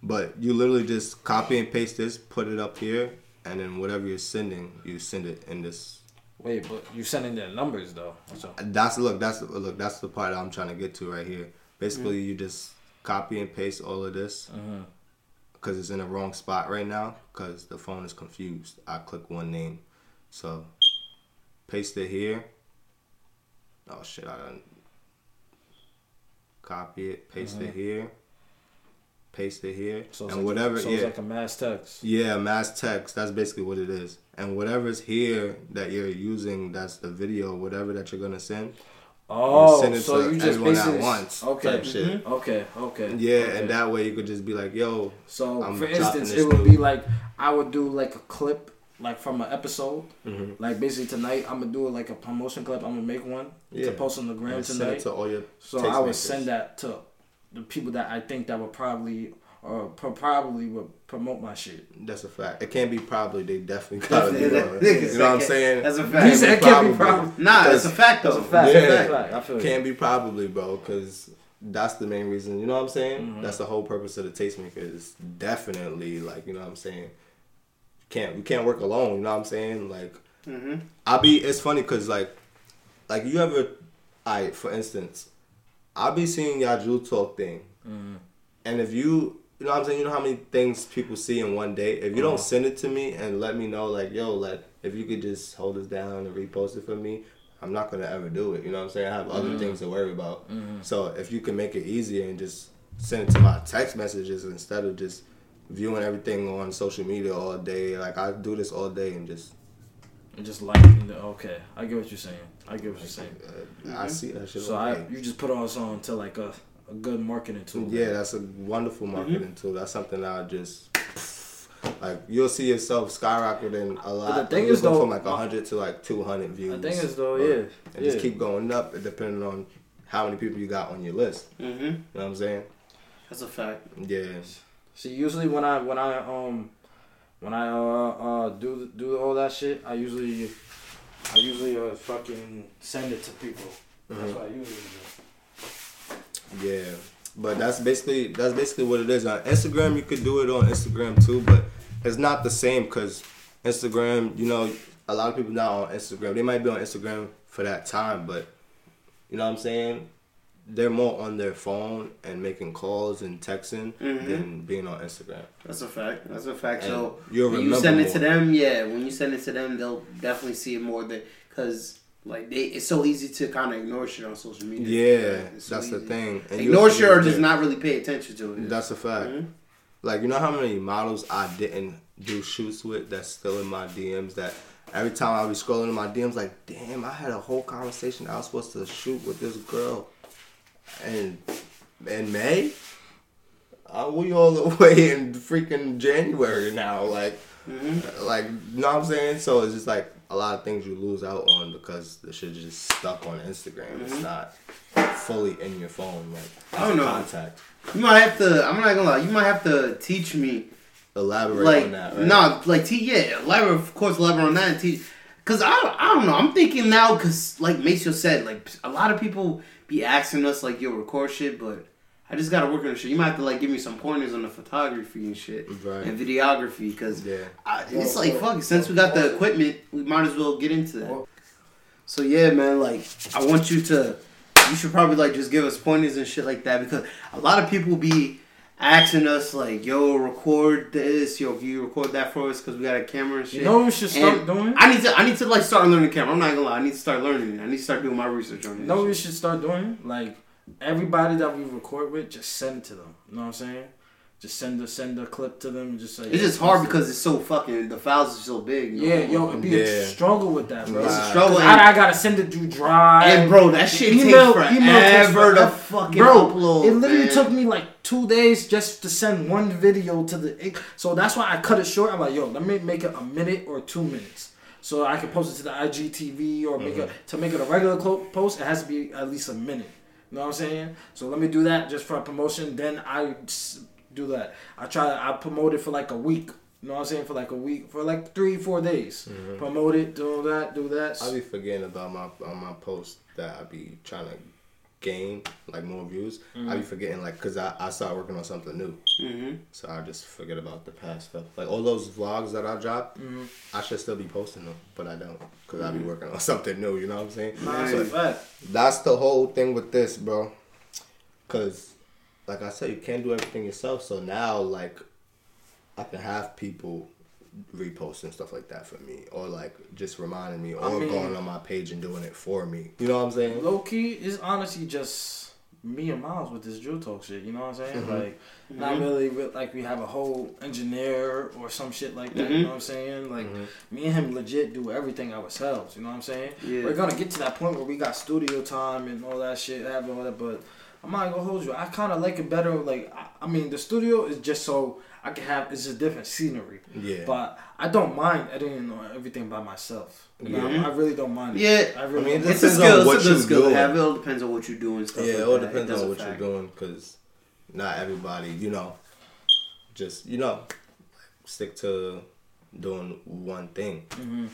But you literally just copy and paste this, put it up here, and then whatever you're sending, you send it in this. Wait, but you sending their numbers though. So That's look. That's look. That's the part I'm trying to get to right here. Basically, mm. you just copy and paste all of this mm-hmm. because it's in the wrong spot right now because the phone is confused. I click one name, so paste it here. Oh shit! I done copy it, paste it mm-hmm. here, paste it here, So it's and like, whatever. So yeah, like a mass text. yeah, mass text. That's basically what it is. And whatever's here that you're using, that's the video, whatever that you're gonna send. Oh, send it so to you just everyone at once Okay. type shit. Mm-hmm. Okay. Okay. Yeah, okay. and that way you could just be like, yo, So, I'm for instance, it would new- be like I would do like a clip, like from an episode. Mhm. Like basically tonight, I'm gonna do like a promotion clip. I'm gonna make one Yeah. to post on the gram and send tonight. it to all your. so I would tastemakers. send that to the people that I think that would probably or pro- probably would promote my shit. That's a fact. It can't be probably. They definitely gotta. Definitely. on it. Niggas [LAUGHS] You know what I'm like it. saying? That's a He fact. said it can't be probably. Nah, it's a fact though. That's a fact. Yeah. That's a fact. I feel. Can't be probably, bro, because that's the main reason. You know what I'm saying? Mhm. That's the whole purpose of the tastemaker. Is definitely like you know what I'm saying. Can't we can't work alone? You know what I'm saying? Like Mm-hmm. I'll be. It's funny because like, like you ever, I for instance, I'll be seeing y'all Jewel Talk thing, Mhm. and if you, you know what I'm saying, you know how many things people see in one day. If you Uh-huh. don't send it to me and let me know, like, yo, like, if you could just hold this down and repost it for me, I'm not gonna ever do it. You know what I'm saying? I have other Mhm. things to worry about. Mhm. So if you can make it easier and just send it to my text messages instead of just viewing everything on social media all day, like I do this all day and just And just like okay, I get what you're saying. I get what you're saying. uh, I see that shit. So all I you just put us on to like a, a good marketing tool. Yeah, that's a wonderful Mm-hmm. marketing tool. That's something I just like. You'll see yourself skyrocketing a lot. the thing You'll is, though, from like my- hundred to like two hundred views. The thing is though, yeah, and yeah. just keep going up depending on how many people you got on your list. Mm-hmm. You know what I'm saying? That's a fact. Yeah. See, usually when I when I um when I uh uh do do all that shit, I usually I usually uh fucking send it to people. That's Mhm. what I usually do. Yeah, but that's basically that's basically what it is. On Instagram, you could do it on Instagram too, but it's not the same because Instagram, you know, a lot of people not on Instagram. They might be on Instagram for that time, but you know what I'm saying. They're more on their phone and making calls and texting Mhm. than being on Instagram. That's a fact. That's a fact. And so when you send it to them, yeah, when you send it to them, they'll definitely see it more than because like they, it's so easy to kind of ignore shit on social media. Yeah, it's so that's the thing. And Ignore shit or just not really pay attention to it. That's a fact. Mhm. Like you know how many models I didn't do shoots with that's still in my DMs that every time I be scrolling in my DMs like damn I had a whole conversation I was supposed to shoot with this girl and in May uh, we all the [LAUGHS] way in freaking January now like Mhm. like you know what I'm saying so it's just like a lot of things you lose out on because the shit just stuck on Instagram it's Mhm. not fully in your phone like I don't know. contact You might have to. I'm not gonna lie. You might have to teach me elaborate like on that right? no, like te- yeah, elaborate of course elaborate on that and teach. Cause I I don't know. I'm thinking now because like Maceo said, like a lot of people be asking us like yo record shit, but I just gotta work on the shit. You might have to like give me some pointers on the photography and shit Right. and videography because yeah it's like fuck. it, Since we got the equipment, we might as well get into that. So yeah, man. Like I want you to. You should probably like just give us pointers and shit like that because a lot of people be asking us like, "Yo, record this. Yo, can you record that for us? Because we got a camera and shit." You know what we should start And doing? I need to. I need to like start learning the camera. I'm not gonna lie. I need to start learning it. I need to start doing my research on it. You know what we should start doing? Like everybody that we record with, just send it to them. You know what I'm saying? Just send a send a clip to them. And just say It's just hard because it's so fucking. The files are so big. you know? yeah, yo, it'd be a struggle with that, bro. It's a Right. struggle. 'Cause And, I, I gotta send it through Drive. and bro, that shit Email- takes email takes forever to fucking Bro, upload. it literally man. took me like two days just to send one video to the. So that's why I cut it short. I'm like, yo, let me make it a minute or two minutes, so I can post it to the IGTV or make it mm-hmm. to make it a regular clo- post. It has to be at least a minute. You know what I'm saying? So let me do that just for a promotion. Then I s- do that. I try. I promote it for like a week. You know what I'm saying? For like a week, for like three, four days. Promote it, do that, do that. I be forgetting about my on my post that I be trying to gain like more views. I be forgetting like because I I start working on something new, Mhm. so I just forget about the past stuff. Like all those vlogs that I dropped, Mhm. I should still be posting them, but I don't because I be working on [LAUGHS] something new. You know what I'm saying? Nah, So it's a fact. that's the whole thing with this, bro. Cause, like I said, you can't do everything yourself. So now, like, I can have people reposting stuff like that for me, or like just reminding me, or I mean- going on my page and doing it for me. You know what I'm saying? Low key is honestly just me and Miles with this Jewel Talk shit. You know what I'm saying? Mhm. Like, not Mhm. really like we have a whole engineer or some shit like that. You Mhm. know what I'm saying? Like, Mhm. me and him legit do everything ourselves. You know what I'm saying? Yeah. We're gonna get to that point where we got studio time and all that shit, having all that. But I'm not gonna hold you. I kind of like it better. Like, I, I mean, the studio is just so I can have. It's just different scenery. Yeah. But I don't mind editing on everything by myself. You know, Mhm. I really don't mind. it. Yeah. I really. I mean, don't. It's a Depends skill. on what It's a good you skill to doing. have. It all depends on what you're doing. stuff. yeah, like it all that. depends does on what fact. you're doing because not everybody, you know, just you know, stick to doing one thing. Mhm.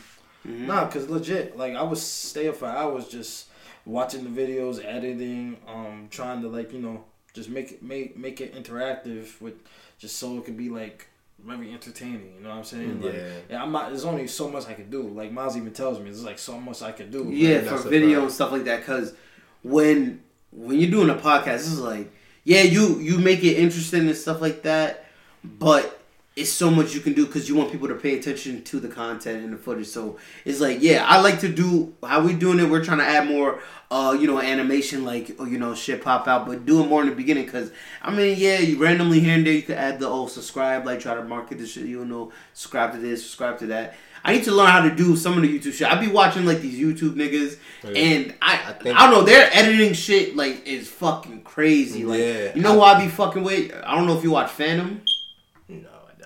Mhm. Nah, cause legit, like I would stay up for hours just watching the videos, editing, um, trying to like you know just make it make make it interactive with just so it could be like very entertaining. You know what I'm saying? Like, Yeah. yeah, I'm not. There's only so much I could do. Like Miles even tells me, there's like so much I could do. Yeah, That's for video and stuff like that. Because when when you're doing a podcast, this is like, yeah, you you make it interesting and stuff like that, but it's so much you can do because you want people to pay attention to the content and the footage. So it's like, yeah, I like to do how we doing it. We're trying to add more, uh, you know, animation, like oh, you know, shit pop out, but do it more in the beginning. Because I mean, yeah, you randomly here and there you could add the oh subscribe, like try to market the shit. You know, subscribe to this, subscribe to that. I need to learn how to do some of the YouTube shit. I be watching like these YouTube niggas, Yeah. and I, I I, don't know, their editing shit like is fucking crazy. Like, Yeah. you know who I be fucking with? I don't know if you watch Phantom.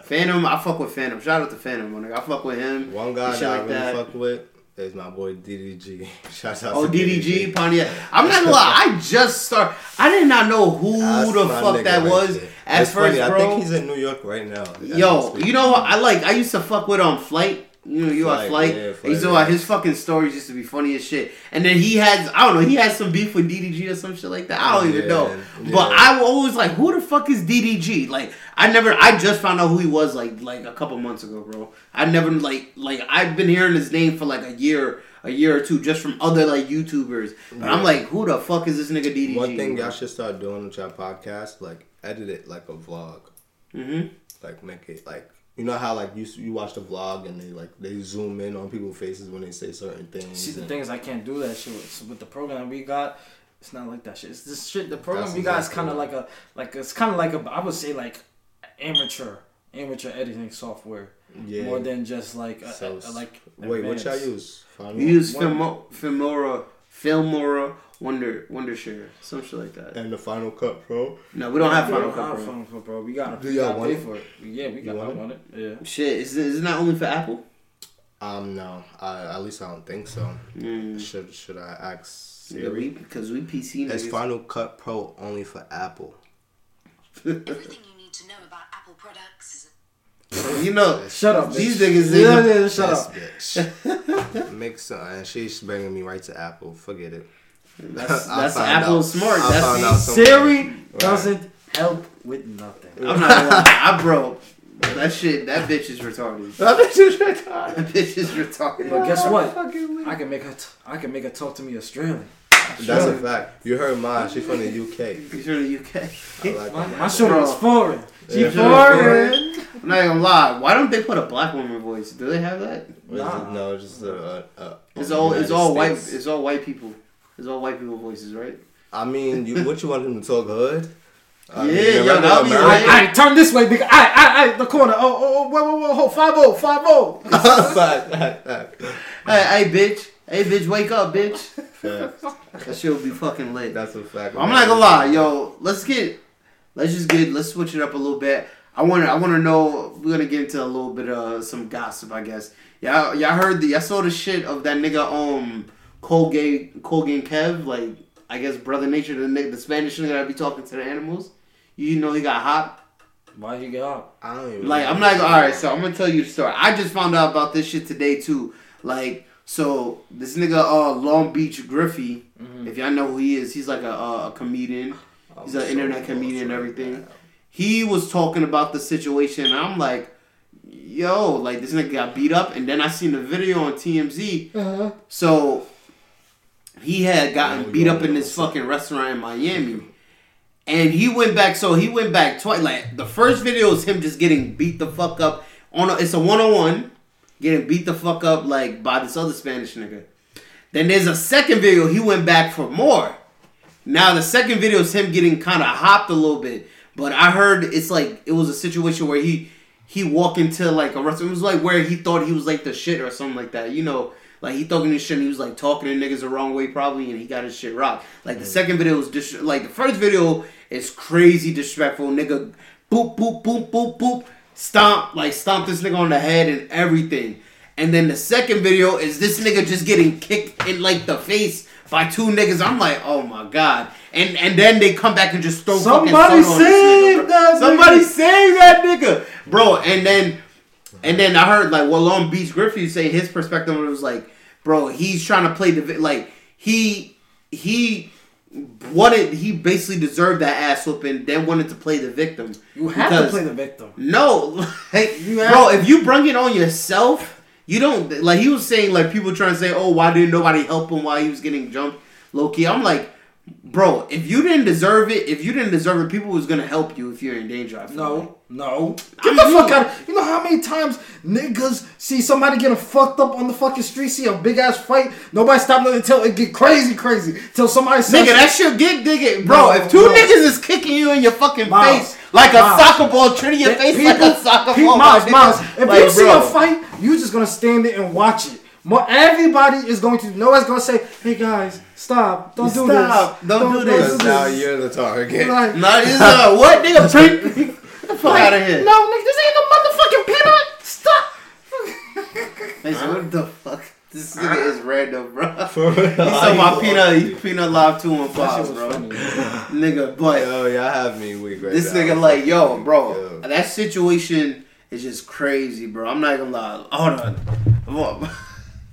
No, I don't. Phantom, I fuck with Phantom. Shout out to Phantom, my nigga. I fuck with him. One guy that I really that. fuck with is my boy DDG. [LAUGHS] Shout out Oh, to DDG, Pontiac. I'm not gonna lie, I just start. I did not know who That's the fuck that right was there. at It's first, funny, bro. I think he's in New York right now. Yo, you know what? I like. I used to fuck with on Flight. You know, you watch Flight, yeah, Flight, watch yeah. his fucking stories used to be funny as shit. And then he has, I don't know, he has some beef with DDG or some shit like that. I don't even know. yeah. But I was always like, who the fuck is DDG? Like, I never, I just found out who he was like, like a couple months ago, bro. I never like, like I've been hearing his name for like a year, a year or two, just from other like YouTubers. But I'm like, who the fuck is this nigga DDG? One thing y'all should start doing with your podcast, like edit it like a vlog. hmm Like make it like you know how like you you watch the vlog and they like they zoom in on people's faces when they say certain things. See, the and- thing is, I can't do that shit with, with the program we got. It's not like that shit. It's this shit. The program That's we got is kind of like a like it's kind of like a I would say like amateur amateur editing software yeah. more than just like a, So a- a- like Wait, what y'all use? Final? You use One- Filmo- Filmora, Filmora, Wonder, Wondershare, some shit like that. and the Final Cut Pro. No, we don't have We Final don't Cut have Pro. Final Cut Pro. We got Do y'all want pay it? for it. Yeah, we got. I want it? want it. Yeah. Shit, is it, is it not only for Apple? Um, no, I, at least I don't think so. Mm. Should should I ask Yeah, Siri? we, because we PC Is niggas. Final Cut Pro only for Apple? Everything you need to know about Apple products is [LAUGHS] you know, Shut up. These niggas in Yeah, the- yeah, shut up. bitch. Makes sense. [LAUGHS] And she's bringing me right to Apple. Forget it. That's, [LAUGHS] that's Apple out. smart. I That's found the- Siri doesn't help with nothing. I'm not gonna lie, I bro. That shit, that bitch is retarded. [LAUGHS] That bitch is retarded. That bitch is retarded. But guess what? I can make her. T- I can make her talk to me Australian. That's a fact. You heard mine. She's from the UK. He's from the UK. I like [LAUGHS] My, that. my shoulder is foreign. She Yeah. foreign. I'm not gonna lie. Why don't they put a black woman voice? Do they have that? Or is it- Nah. No, it's just uh, uh, It's all it's United all white. It's all white people. It's all white people voices, right? I mean, you, what you want them to talk hood? I [LAUGHS] Yeah, mean, yo, regular that'll be American- I, I turn this way, big. I, I, I, the corner. Oh, oh, oh, whoa, whoa, whoa, hold, five oh, five oh. [LAUGHS] [LAUGHS] Hey, hey, bitch. Hey, bitch, wake up, bitch. Fact. That shit would be fucking lit. That's a fact. I'm not gonna lie, yo. Let's get, let's just get, let's switch it up a little bit. I want to, I want to know. We're gonna get into a little bit of some gossip, I guess. Y'all, y'all heard the, I saw the shit of that nigga, um, Colgate, Colgate Kev, like I guess brother nature, the nigga, the Spanish nigga that be talking to the animals. You know he got hot. Why you get up? I don't even Like I'm not gonna. All right, so I'm gonna tell you the story. I just found out about this shit today too. Like, so this nigga, uh, Long Beach Griffey. If y'all know who he is, he's like a, a, a comedian. He's an internet comedian and everything. He was talking about the situation, and I'm like, yo, like this nigga got beat up, and then I seen the video on TMZ. Uh-huh. So he had gotten beat up in this fucking restaurant in Miami. And he went back. So he went back twice. Like the first video is him just getting beat the fuck up on. A, it's a one on one, getting beat the fuck up like by this other Spanish nigga. Then there's a second video. He went back for more, Now the second video is him getting kind of hopped a little bit, but I heard it's like it was a situation where he he walked into like a restaurant. It was like where he thought he was like the shit or something like that. You know, like he talking his shit. and He was like talking to niggas the wrong way probably, and he got his shit rocked. Like the mm. second video was dis- like the first video is crazy disrespectful. Nigga, boop boop boop boop boop, stomp like stomp this nigga on the head and everything. And then the second video is this nigga just getting kicked in like the face by two niggas. I'm like, oh my god. And and then they come back and just throw fucking Somebody this save nigga, that Somebody nigga. save that nigga, bro. And then and then I heard like well Long Beach Griffey say his perspective on it was like, bro, he's trying to play the vi- like he he wanted he basically deserved that ass whooping, then wanted to play the victim. You have Because- to play the victim. no, [LAUGHS] like, bro, if you bring it on yourself, you don't like he was saying like people trying to say, oh, why didn't nobody help him while he was getting jumped low key? I'm like, bro, if you didn't deserve it, if you didn't deserve it, people was gonna help you if you're in danger. I feel like. No, no. Get I'm the you. fuck out. You know how many times niggas see somebody getting fucked up on the fucking street, see a big ass fight, nobody stop nothing until it get crazy, crazy. Till somebody says, Nigga, that shit get nigga, bro. No, if two no. niggas is kicking you in your fucking Miles, face like a soccer ball, treating your face like a soccer people, ball, Miles. Miles, if Like, you see bro. a fight, you just gonna stand there and watch it. Mo- Everybody is going to. Nobody's gonna say, "Hey guys, stop! Don't do Stop. this! Don't do this." Because now you're the target. Like, Nah, this is uh, what nigga? [LAUGHS] Pink? Get the fuck out of here. No, nigga, this ain't no motherfucking peanut. Stop. [LAUGHS] Hey, so what the fuck? This nigga is random, bro. For real. He's talking about peanut, he peanut live two and That five, bro. funny. Nigga, but oh y'all have me weak right this now. nigga like, yo, bro, Yo. that situation is just crazy, bro. I'm not gonna lie. Hold on.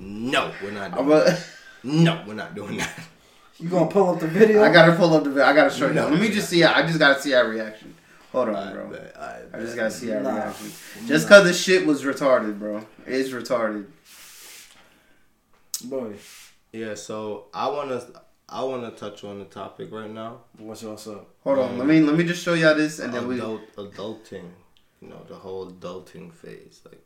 Come on. No, we're not doing a- that. No, we're not doing that. [LAUGHS] You gonna pull up the video? I gotta pull up the video. I gotta show you. No. Let me just see. I just gotta see our reaction. Hold on, I bro. bet, I, I just gotta see our Nah. reaction. Just cause the shit was retarded, bro. It's retarded. Boy, Yeah, so I wanna I wanna touch on the topic right now. what's what's up? Hold on. Let me let me just show y'all this, and then we. Adult adulting. You know, the whole adulting phase. Like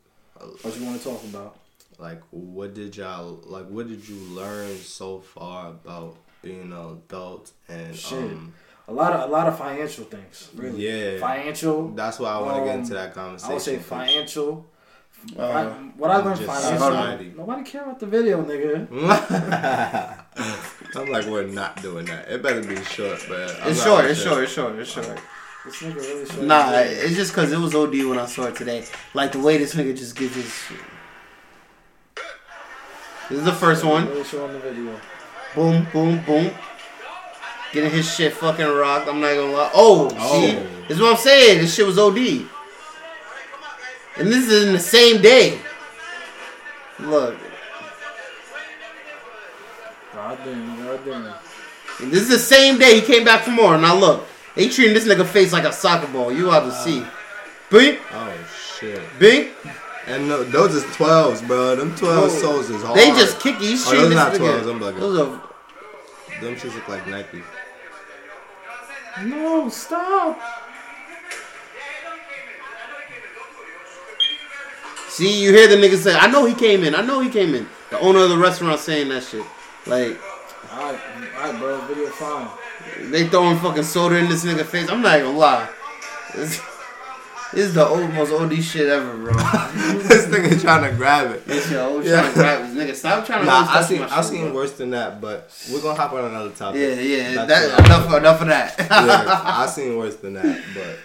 What you want to talk about? Like what did y'all like what did you learn so far about being an adult and Shit. um A lot of a lot of financial things. Really. Yeah. Financial. that's why I want to get Um, into that conversation. I would say 'cause- financial. Uh, I- what I learned just financial. society. Nobody care about the video, nigga. [LAUGHS] [LAUGHS] I'm like, we're not doing that. It better be short, but I'm It's not short. It's short. It's short. It's short. This nigga really showed Nah, it's just cause it was OD when I saw it today. Like the way this nigga just gives his. This is the first one. Really showing the video. Boom, boom, boom. Getting his shit fucking rocked. I'm not gonna lie. Oh, Oh. see, this is what I'm saying. This shit was OD. And this is in the same day. Look, God damn, god damn. and this is the same day he came back for more. Now look, they treating this nigga face like a soccer ball. You ought to see. Ah. Bink, Oh shit! bink. And no, those is twelves, bro. Them twelve souls is hard. They just kick you. He's Oh, treating those this not 12s, I'm bugging. Those are them shits look like Nike. No, stop. See, you hear the nigga say, I know he came in. I know he came in. The owner of the restaurant saying that shit. Like, Alright, alright, bro. Video fine. they throwing fucking soda in this nigga face. I'm not gonna lie. [LAUGHS] This, this is the old, most OD shit ever, bro. [LAUGHS] this nigga trying to grab it. This shit always Yeah. trying to grab this nigga. Stop trying to Nah, I touch seen my I seen bro. worse than that, but we're gonna hop on another topic. Yeah, yeah. Back That, to our- enough, enough of that. yeah, I [LAUGHS] seen worse than that, but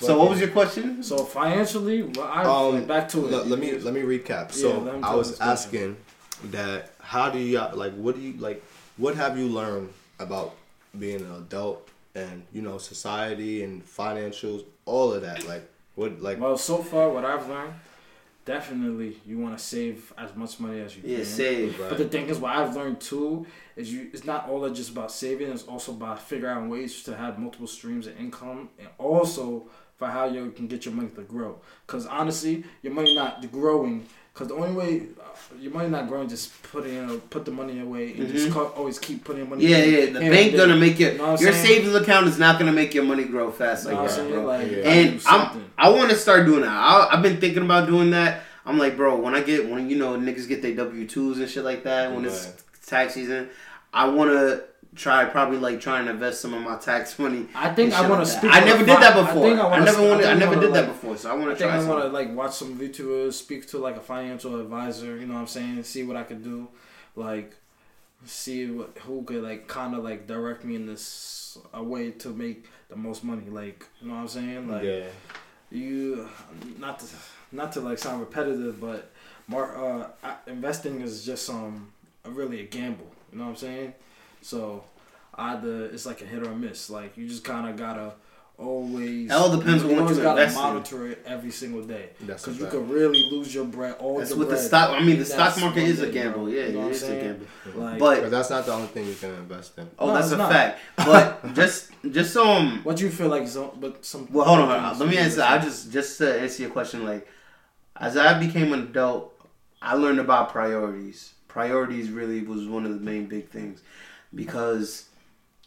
so, what was your question? So financially, well, I um, like, back to it. Let, let me let me recap. So let me I was this question. asking that how do you like what do you like what have you learned about being an adult and you know society and financials all of that like what like Well, so far, what I've learned, definitely you want to save as much money as you can. Yeah, can. save. Right. But the thing is, what I've learned too is you. It's not all just about saving. It's also about figuring out ways to have multiple streams of income, and also for how you can get your money to grow. Because honestly, your money not growing. Because the only way uh, your money not growing, just put it in, put the money away, and just co- always keep putting money. Mm-hmm. Yeah, yeah. The bank gonna make your Know your saying? savings account is not gonna make your money grow fast like that, bro. Like, you And I'm. I want to start doing that. I, I've been thinking about doing that. I'm like, bro, when I get when you know niggas get their W twos and shit like that when it's tax season, I want to try probably like trying to invest some of my tax money. I think I want to that. speak. I never did fi- that I before. think I, wanna never wanted. I, think never wanna, did that before, so I want to try I want to like watch some YouTubers, speak to like a financial advisor. You know what I'm saying? See what I could do, like see what who could like kind of like direct me in this a way to make the most money. Like you know what I'm saying? Like yeah. you not to not to like sound repetitive, but mar- uh, investing is just um really a gamble. You know what I'm saying? So either it's like a hit or a miss. Like you just kind of gotta always. It all depends on you what always you gotta invest monitor it every single day That's because you fact. could really lose your bread. All That's the what the stock. I mean, the stock market one is a gamble. bro. Yeah, You know what it a gamble. Like, But- But that's not the only thing you can invest in. Oh, No, that's a not. fact. [LAUGHS] But just, just um. what do you feel like? So, but some. Well, hold on. hold on. Let me answer. I just, just to answer your question. Like, as I became an adult, I learned about priorities. Priorities really was one of the main big things, because,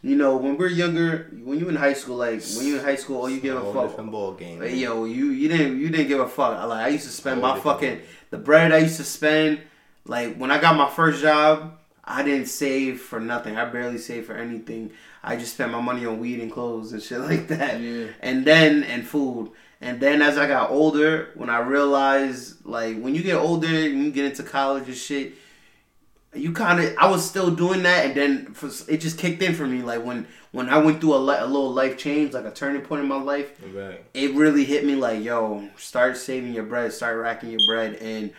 you know, when we're younger, when you're in high school, like when you're in high school, all you give a fuck. different ball game. Hey, yo, you you didn't you didn't give a fuck. Like I used to spend my fucking the bread I used to spend. Like when I got my first job, I didn't save for nothing. I barely saved for anything. I just spent my money on weed and clothes and shit [LAUGHS] like that. Yeah. And then and food. And then as I got older, when I realized like when you get older, when you get into college and shit, you kind of I was still doing that, and then for, it just kicked in for me. Like when when I went through a, li- a little life change, like a turning point in my life, Right. it really hit me like, yo, start saving your bread, start racking your bread, and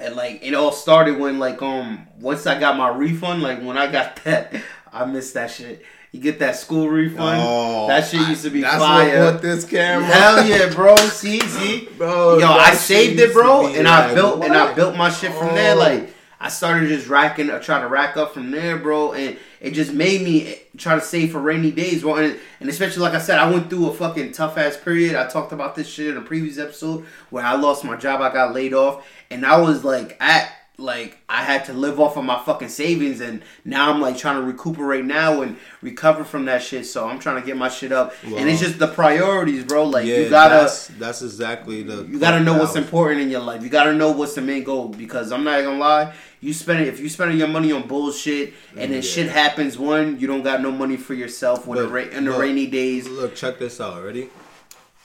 and like it all started when like um once I got my refund, like when I got [LAUGHS] that, I missed that shit. You get that school refund. Oh, that shit used to be That's fire. what this camera. Hell yeah, [LAUGHS] bro. See, see, bro. yo, I saved it, bro, and I built and I built my shit from there. Oh. Like I started just racking, uh, trying to rack up from there, bro, and it just made me try to save for rainy days, bro. And, and especially like I said, I went through a fucking tough ass period. I talked about this shit in a previous episode where I lost my job, I got laid off, and I was like at like I had to live off of my fucking savings, and now I'm like trying to recuperate now and recover from that shit. So I'm trying to get my shit up, and it's just the priorities, bro. Like yeah, you gotta. That's, that's exactly the. You gotta know what's important in your life. You gotta know what's the main goal. Because I'm not gonna lie, you spend it if you spending your money on bullshit and then Yeah. shit happens. One, you don't got no money for yourself when the ra- in the but- rainy days. Look, check this out. Ready?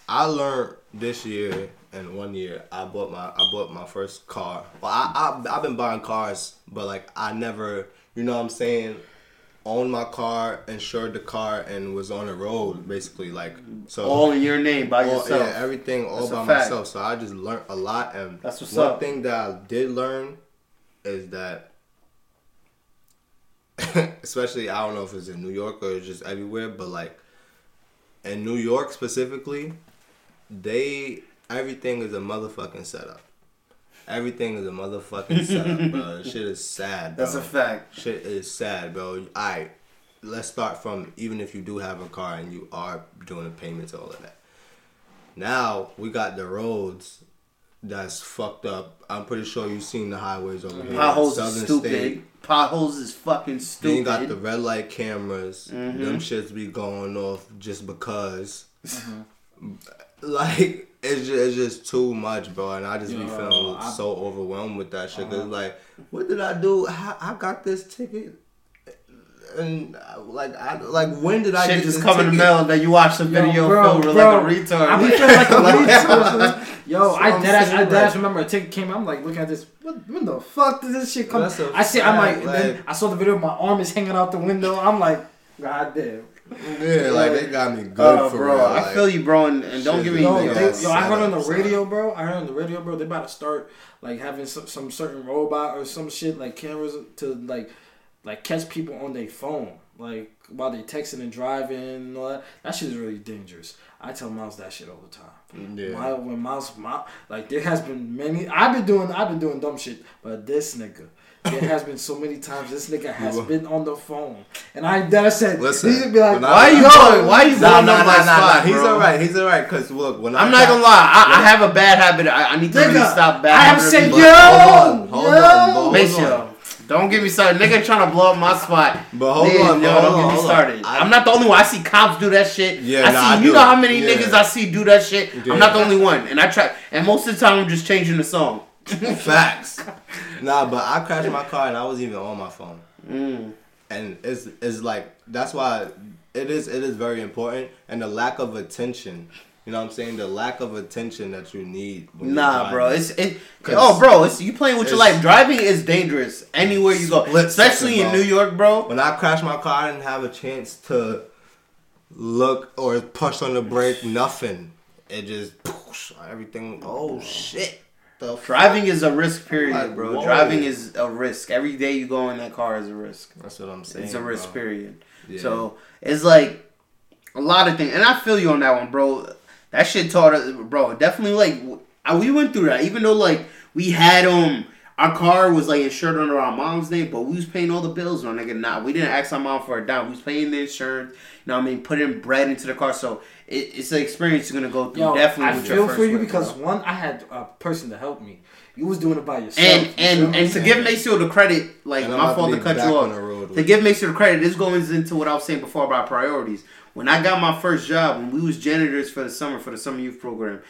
I learned this year and one year I bought my I bought my first car. Well, I, I I've been buying cars, but like I never, you know what I'm saying, owned my car, insured the car, and was on the road basically. Like so. All in your name by all- yourself. yeah, everything all That's by myself. So I just learned a lot, and That's what's one up. thing that I did learn is that, [LAUGHS] especially I don't know if it's in New York or just everywhere, but like in New York specifically, they everything is a motherfucking setup. Everything is a motherfucking [LAUGHS] setup, bro. Shit is sad. Bro. That's a fact. Shit is sad, bro. I let's start from even if you do have a car and you are doing the payments, and all of that. Now we got the roads that's fucked up. I'm pretty sure you've seen the highways over here. Potholes Southern is stupid. State. Potholes is fucking Then stupid. you got the red light cameras. Mhm. Them shits be going off just because. [LAUGHS] Like it's just, it's just too much, bro, and I just be feeling I- so overwhelmed with that shit. Cause Uh-huh. like, what did I do? I, I got this ticket, and uh, like, I like when did I Shit just this come in the mail, then you watch the video bro, film bro. like a retard. I be feeling like a [LAUGHS] retard. Yo, That's I I'm dead ass, I saying, dead ass remember a ticket came. I'm like looking at this. What, when the fuck did this shit come? That's a I see. I'm like, fact, and then like- I saw the video. My arm is hanging out the window. I'm like, God damn. Yeah, like they got me good Oh, for bro, real. I feel you, bro, and, and don't give me. is Yo, they, yo, I heard on the radio, bro. I heard on the radio, bro. They about to start like having some, some certain robot or some shit like cameras to like like catch people on their phone, like while they texting and driving and all that. That shit is really dangerous. I tell Miles that shit all the time. Yeah. My, when Miles, my, like there has been many. I've been doing, I've been doing dumb shit, but this nigga. There has been so many times this nigga has been on the phone, and I that I said, Listen, he should be like, when I- Why you going? Why are you Nah, going nah, up nah, my nah, spot, nah. He's bro? alright. He's alright. Cause look, when I I'm not got- gonna lie. I, I have a bad habit. I, I need to really stop bad I have habit. said yo, hold on, hold yo. on, hold Bitch, on. yo. Don't get me started. Nigga trying to blow up my spot. But hold Nigga, on, yo, hold don't on, get me started. I- I'm not the only one. I see cops do that shit. Yeah, I nah, see. I you do. know how many Yeah. niggas I see do that shit. Yeah. I'm not the only one, and I try. And most of the time, I'm just changing the song. Facts. [LAUGHS] Nah, but I crashed my car and I wasn't even on my phone. Mm. and it's it's like that's why it is it is very important, and the lack of attention. You know what I'm saying? The lack of attention that you need. Nah, bro. It's it. 'Cause Oh, bro. It's you playing with your life. Driving is dangerous anywhere you go, especially in bro. New York, bro. when I crashed my car, I didn't have a chance to look or push on the brake. Nothing. It just everything. Oh shit! The fuck? Driving is a risk, period, Like, bro. whoa. Driving is a risk. Every day you go in that car is a risk. That's what I'm saying. It's a risk, bro. period. Yeah. So it's like a lot of things, and I feel you on that one, bro. That shit taught us, bro. Definitely, like w- I- we went through that. Even though like we had um our car was like insured under our mom's name, but we was paying all the bills on nigga. Nah, we didn't ask our mom for a dime. We was paying the insurance. You know what I mean? Putting bread into the car, so it, it's an experience you're gonna go through. Yo, definitely, I with your feel first for you because bro. one, I had a person to help me. You was doing it by yourself. And you feel and and to give Maceo the credit, like my about fault to to cut you off. the road To with give Maceo the credit, this goes into what I was saying before about priorities. When I got my first job, when we was janitors for the summer for the summer youth program,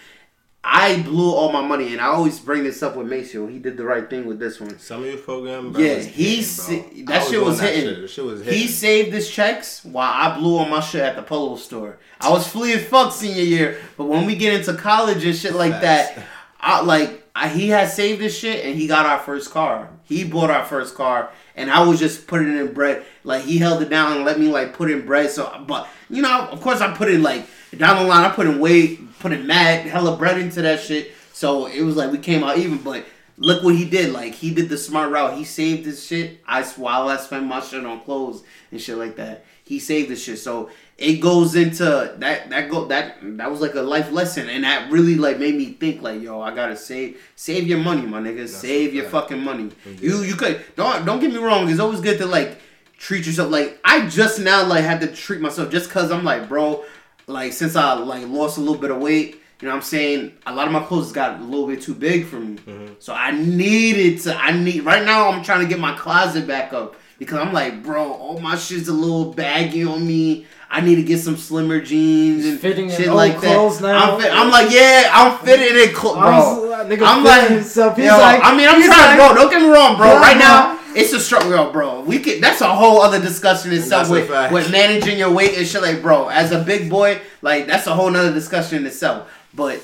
I blew all my money, and I always bring this up with Maceo. He did the right thing with this one. Some of your program, bro, Yeah, he hitting, that shit was that hitting. Shit. Shit was hitting. He saved his checks while I blew on my shit at the polo store. I was flea as fuck senior year, but when we get into college and shit like that, I like I, he had saved his shit and he got our first car. He bought our first car, and I was just putting it in bread. Like he held it down and let me like put in bread. So, but you know, of course, I put in like down the line. I put in weight, put in mad hella bread into that shit. So it was like we came out even, but. Look what he did! Like he did the smart route. He saved his shit. I while I spent my shit on clothes and shit like that. He saved the shit. So it goes into that that go that that was like a life lesson, and that really like made me think like, yo, I gotta save save your money, my nigga. save your fucking money. You you could don't don't get me wrong. It's always good to like treat yourself. Like I just now like had to treat myself just cause I'm like, bro, like since I like lost a little bit of weight. You know what I'm saying? A lot of my clothes got a little bit too big for me. Mm-hmm. So I needed to I need right now I'm trying to get my closet back up because I'm like, bro, all my shit's a little baggy on me. I need to get some slimmer jeans and fitting shit like clothes that. now. I'm, fit, I'm like, yeah, I'm fitting in clothes, bro. I'm, I'm like, himself. He's yo, like, I mean, I'm trying, like, bro. Don't get me wrong, bro. Right now. It's a struggle, bro. We could. That's a whole other discussion itself with, with managing your weight and shit. Like, bro, as a big boy, like that's a whole nother discussion in itself. But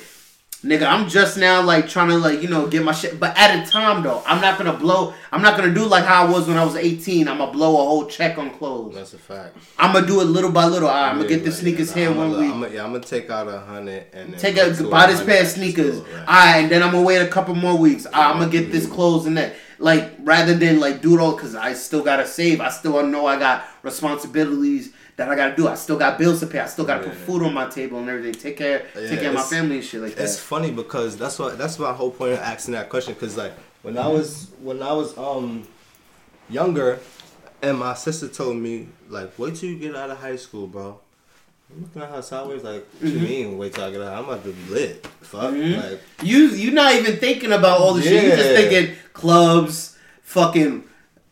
nigga, I'm just now like trying to like you know get my shit. But at a time though, I'm not gonna blow. I'm not gonna do like how I was when I was 18. I'm gonna blow a whole check on clothes. That's a fact. I'm gonna do it little by little. All right, I'm gonna get the sneakers here I'm when we. I'm gonna, yeah, I'm gonna take out a hundred and then Take to buy this pair of sneakers. store, right. Alright, and then I'm gonna wait a couple more weeks. Alright, I'm gonna get this clothes and that. Like rather than like do it all because I still gotta save. I still know I got responsibilities that I gotta do. I still got bills to pay. I still gotta put food on my table and everything. Take care, Yeah, take care of my family and shit like that. It's funny because that's what that's my whole point of asking that question. Cause like when I was when I was um younger, and my sister told me like, wait till you get out of high school, bro. I'm looking at her sideways like, what Mm-hmm. you mean? Wait till I get out? I'm about to be lit. Fuck. Mhm. Like, You you're not even thinking about all the shit. You're just thinking clubs, fucking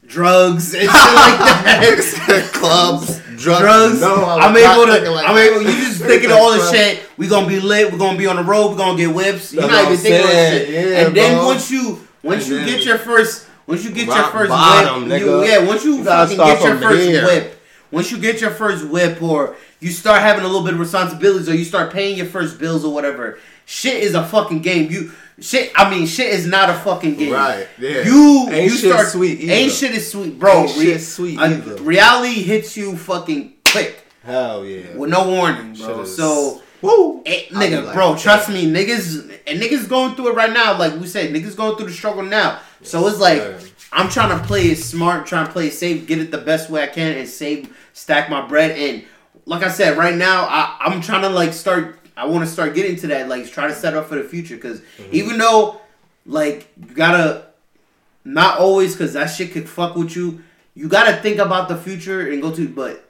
drugs and shit like [LAUGHS] that. clubs, drugs. drugs. No, I'm, not able to. like I'm that. able. You just thinking all the shit. We gonna be lit. We gonna be on the road. We gonna get whips. You're That's not even thinking shit. Yeah, and then bro. once you once And you get your first once you get your first bottom, whip, you, yeah. Once you, You fucking get your first whip, once you get your first whip, or you start having a little bit of responsibilities, or you start paying your first bills or whatever, shit is a fucking game. You shit. I mean, shit is not a fucking game. Right, yeah. You Ain't you shit start sweet either. Ain't shit is sweet, bro. Ain't shit sweet either. Reality hits you fucking quick Hell yeah. with no warning, bro. So. Woo. Eh, I be nigga, like, bro, trust me, niggas and niggas going through it right now. Like we said, niggas going through the struggle now. so it's like. I'm trying to play it smart, trying to play it safe, get it the best way I can, and save, stack my bread. And like I said, right now I, I'm trying to like start. I want to start getting to that, like try to set up for the future. Because Mm-hmm. even though, like, you gotta not always, because that shit could fuck with you. You gotta think about the future and go to, but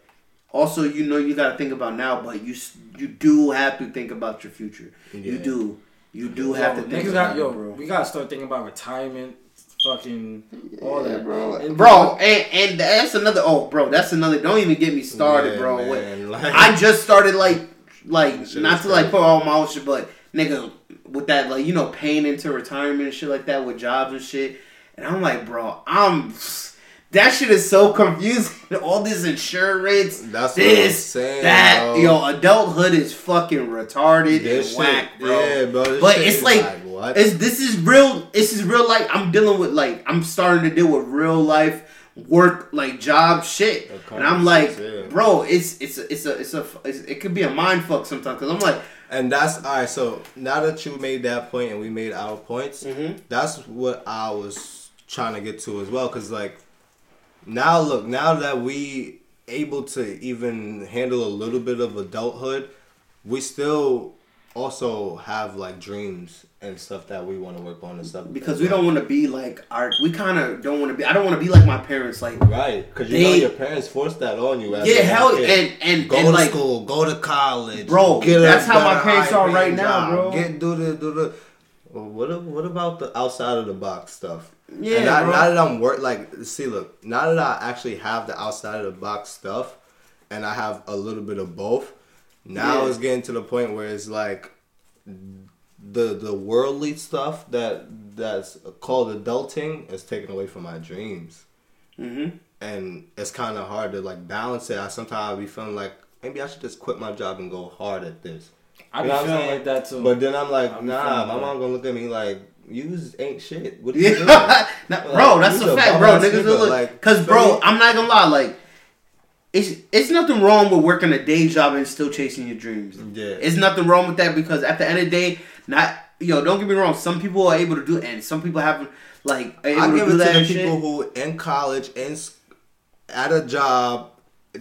also you know you gotta think about now. But you you do have to think about your future. You do. You do Yo, have to think about got, yo, bro. we gotta start thinking about retirement, fucking all that, bro. And- Bro, and, and that's another. Oh, bro, that's another. Don't even get me started, Yeah, bro. man, like- I just started like, like not is to like crazy. put all my own shit, but nigga, with that like you know paying into retirement and shit like that with jobs and shit, and I'm like, bro, I'm that shit is so confusing. [LAUGHS] All this insurance, That's what this, I'm saying, that, bro. yo, adulthood is fucking retarded This and shit- whack, bro. yeah, bro, this but shit it's is like, like, what? it's this is real. This is real life. I'm dealing with like I'm starting to deal with real life work like job shit, and I'm like, yeah. bro, it's it's a, it's a it's a it's, it could be a mind fuck sometimes because I'm like, And that's all right. So now that you made that point and we made our points, Mhm. that's what I was trying to get to as well. Cause like now, look, now that we able to even handle a little bit of adulthood, we still also have like dreams and stuff that we want to work on and stuff. because we don't want to be like our we kind of don't want to be. I don't want to be like my parents. Like Right, because you know your parents forced that on you. As yeah, hell and and Go and to like school, go to college, Bro, that's how my parents are right now, bro. Get do the do the. What what about the outside of the box stuff? Yeah, bro. now that I'm work like see look now that I actually have the outside of the box stuff, and I have a little bit of both. Now Yeah. it's getting to the point where it's like the the worldly stuff that that's called adulting is taken away from my dreams mhm. and it's kind of hard to like balance it. I sometimes I be feeling like maybe I should just quit my job and go hard at this. I be You know what I'm feeling saying? like that too. But then I'm like, I be nah, my mom gonna look at me like, you ain't shit. What are you doing? Yeah, [LAUGHS] Nah, bro, that's a fact, bro. Niggas look, like, cause bro? I'm not gonna lie, like. It's, it's nothing wrong with working a day job and still chasing your dreams. Yeah. It's nothing wrong with that because at the end of the day, not yo, don't get me wrong. Some people are able to do it, and some people haven't like I give it that to the people who in college, and at a job,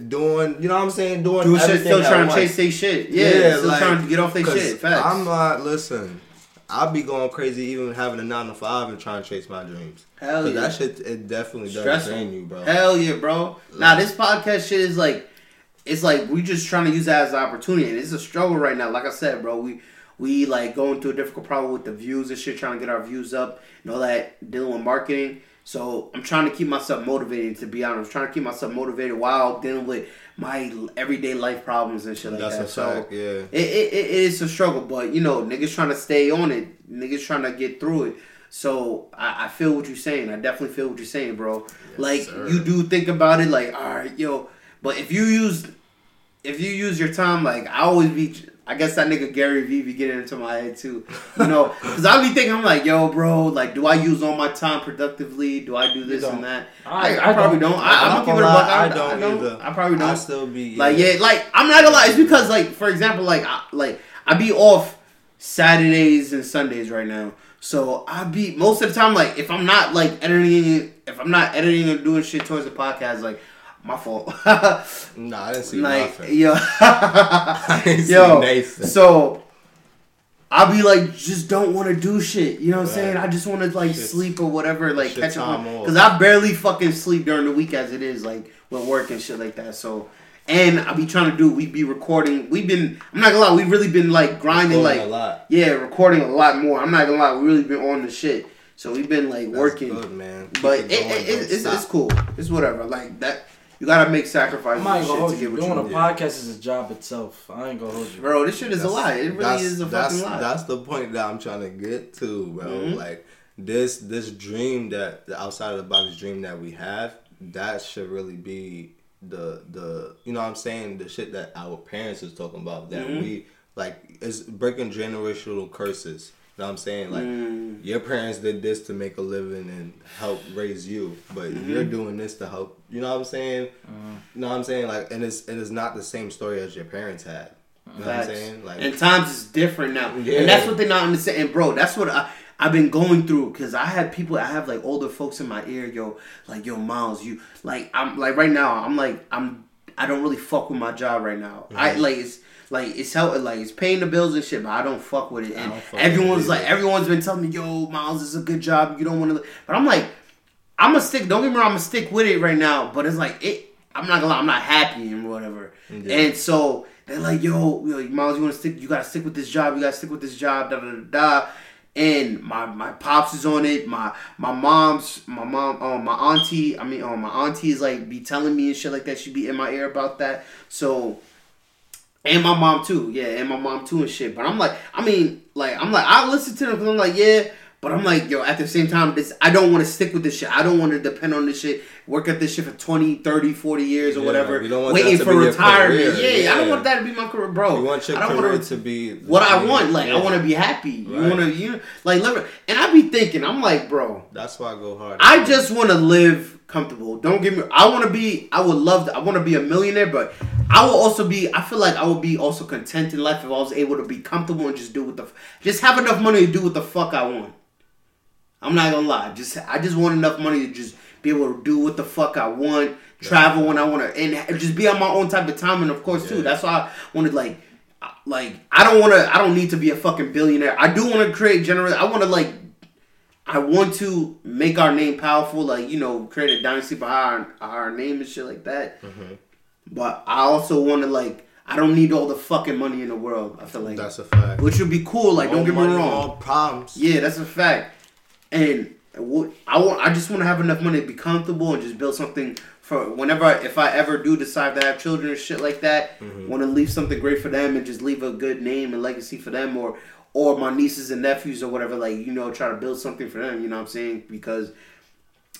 doing, you know what I'm saying, doing do shit, everything still trying to chase their shit. Yeah, yeah still like, trying to get off their shit. Facts. I'm not listen. I'll be going crazy even having a nine to five and trying to chase my dreams. Hell yeah. that shit it definitely does drain you, bro. Hell yeah, bro. Now this podcast shit is like, it's like we just trying to use that as an opportunity, and it's a struggle right now. Like I said, bro, we we like going through a difficult problem with the views and shit, trying to get our views up and all that, dealing with marketing. So I'm trying to keep myself motivated. To be honest, I'm trying to keep myself motivated while dealing with my everyday life problems and shit like That's that. a so fact, yeah. it, it, it is a struggle, but you know, niggas trying to stay on it. Niggas trying to get through it. So I, I feel what you're saying. I definitely feel what you're saying, bro. like sir. you do think about it, like all right, yo. But if you use, if you use your time, like I always be. I guess that nigga Gary Vee be getting into my head too, you know, [LAUGHS] because I be thinking I'm like, yo, bro, like, do I use all my time productively? Do I do this and that? I- I, I, probably don't. don't. I, I'm not gonna it a buck. I, I don't I don't. either. I probably don't. I still be Like yeah, like I'm not gonna lie. It's because like for example, like I, like I be off Saturdays and Sundays right now. So I be most of the time like if I'm not like editing, if I'm not editing or doing shit towards the podcast, like my fault. [LAUGHS] Nah, I didn't see like nothing. yo, [LAUGHS] I didn't [LAUGHS] see yo. So I'll be like, just don't want to do shit. You know what I'm saying? I just want to like Shit- sleep or whatever, like catch up. Because I barely fucking sleep during the week as it is, like with work and shit like that. So, and I be trying to do. We be recording. We've been. I'm not gonna lie. We've really been like grinding, Recording like a lot. yeah, recording a lot more. I'm not gonna lie. We really been on the shit. So we've been like That's working. good, man. Keep But it going, it, it, it's, it's cool. It's whatever. Like that. You gotta make sacrifices I'm not and gonna hold to you. get what Doing you a want. podcast is a job itself. I ain't gonna hold you. Bro, this shit is a lie. It really that's- is a that's, fucking lie. That's the point that I'm trying to get to, bro. Mhm. Like this this dream that the outside of the box dream that we have, that should really be the the you know what I'm saying, the shit that our parents is talking about. That Mhm. we like is breaking generational curses. You know what I'm saying? Like Mm. your parents did this to make a living and help raise you, but Mm-hmm. you're doing this to help. You know what I'm saying? You know what I'm saying? Like, and it's and it's not the same story as your parents had. You know what I'm saying? Like, and times is different now, Yeah. and that's what they're not understand. And bro, that's what I I've been going through because I have people. I have like older folks in my ear, yo, like yo, Miles, you like I'm like right now. I'm like I'm I don't really fuck with my job right now. I Mm-hmm. like it's. Like it's helping, like it's paying the bills and shit, but I don't fuck with it. And don't fuck with everyone's like, everyone's been telling me, "Yo, Miles, is a good job. You don't want to," but I'm like, I'm gonna stick. Don't get me wrong, I'm gonna stick with it right now. But it's like it. I'm not gonna lie. I'm not happy and whatever. Yeah. And so they're like, "Yo, yo Miles, you want to stick? You gotta stick with this job. You gotta stick with this job." Da da da da. And my my pops is on it. My my mom's my mom um my auntie. I mean um my auntie is like be telling me and shit like that. She be in my ear about that. So and my mom too, yeah, and my mom too and shit. But I'm like, I mean, like, I'm like, I listen to them because I'm like, yeah, But I'm like, yo, at the same time, this I don't want to stick with this shit. I don't want to depend on this shit, work at this shit for 20, 30, 40 years or Yeah, whatever, you don't want waiting that to for retirement. career, Yeah, I don't want that to be my career, bro. You want your I don't career wanna- to be what I want. Like, I want to be happy. You want to, you know, like, and I be thinking, I'm like, bro, That's why I go hard. I just want to live comfortable. Don't get me. I want to be. I would love. To, I want to be a millionaire, but I will also be. I feel like I would be also content in life if I was able to be comfortable and just do what the. Just have enough money to do what the fuck I want. I'm not gonna lie. Just I just want enough money to just be able to do what the fuck I want, travel when I want to, and just be on my own type of time. And of course, too, that's why I wanted like. Like I don't want to. I don't need to be a fucking billionaire. I do want to create general. I want to like I want to make our name powerful, like you know, create a dynasty behind our, our name and shit like that. Mm-hmm. But I also want to like, I don't need all the fucking money in the world. I feel like, That's a fact. which would be cool. Like, don't More get me wrong. more problems. Yeah, that's a fact. And what I want, I just want to have enough money to be comfortable and just build something for whenever, I, if I ever do decide to have children and shit like that. Mm-hmm. Want to leave something great for them and just leave a good name and legacy for them, or or my nieces and nephews or whatever. Like you know, try to build something for them. You know what I'm saying? Because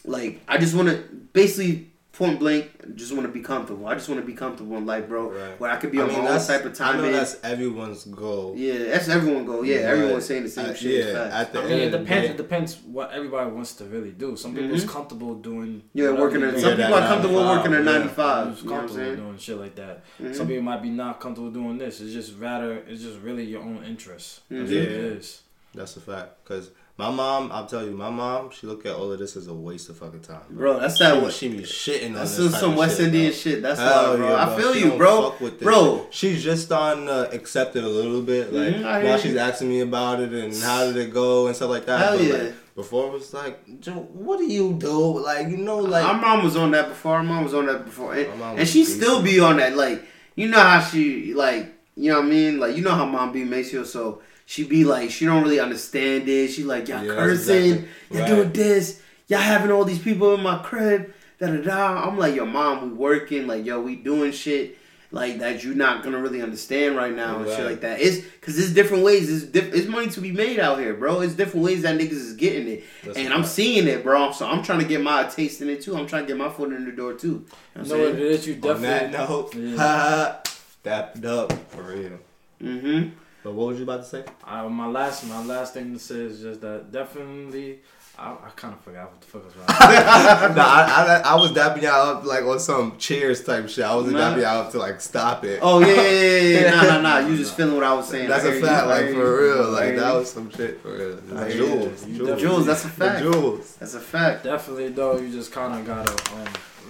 like I just want to basically point blank, just want to be comfortable. I just want to be comfortable in life, bro. Right. Where I could be I on mean, my own type of time. I know man. that's everyone's goal. yeah, that's everyone's goal. Yeah, But everyone's saying the same at- shit. Yeah, at the I end it depends. day- It depends what everybody wants to really do. Some people's comfortable doing. Mm-hmm. Yeah, whatever working they at do. some Yeah, people are comfortable working at yeah. 95. Who's You know comfortable doing shit like that. Mhm. Some people might be not comfortable doing this. It's just rather. It's just really your own interest. That's Mhm. what it Yeah. is. That's a fact. Cause my mom, I'll tell you, my mom, she look at all of this as a waste of fucking time. Bro, that's she, that what she be shitting on this some, type some West shit, Indian bro. shit. That's Hell why, bro. yeah, I feel She you, bro. fuck with this Bro, she's just starting to accept it a little bit. Like Mhm, I now, she's you. asking me about it and how did it go and stuff like that. Hell But, yeah. like, before it was like, Joe, what do you do? Like you know, like my mom was on that before. My mom was on that before, and, and she still be on that. Like you know how she like you know what I mean. Like you know how mom be Maceo, so she be like she don't really understand it. She like y'all Yeah, cursing, exactly. y'all Right. doing this, y'all having all these people in my crib. Da da da. I'm like, yo, mom, we working. Like yo, we doing shit. Like that you're not gonna really understand right now and shit like that. It's cause there's different ways. It's diff- it's money to be made out here, bro. It's different ways that niggas is getting it, That's and I'm fact. seeing it, bro. So I'm trying to get my taste in it too. I'm trying to get my foot in the door too. You know You what know I'm what it saying? is? You on that definitely. note, Yeah. that it up for real. Mm-hmm. But what was you about to say? I, my last, my last thing to say is just that definitely. I, I kind of forgot what the fuck was wrong. [LAUGHS] nah, I, I, I was dapping y'all up like on some cheers type shit. I wasn't Nah. dapping y'all up to like stop it. Oh yeah, yeah, yeah, yeah. Nah, nah, nah. You [LAUGHS] just feeling what I was saying. That's I a hear fact, you. Like hear for you. real. I Like that was some shit for real. I The jewels, jewels, Jules, that's a the fact. jewels. That's a fact. Definitely though, you just kind of gotta um,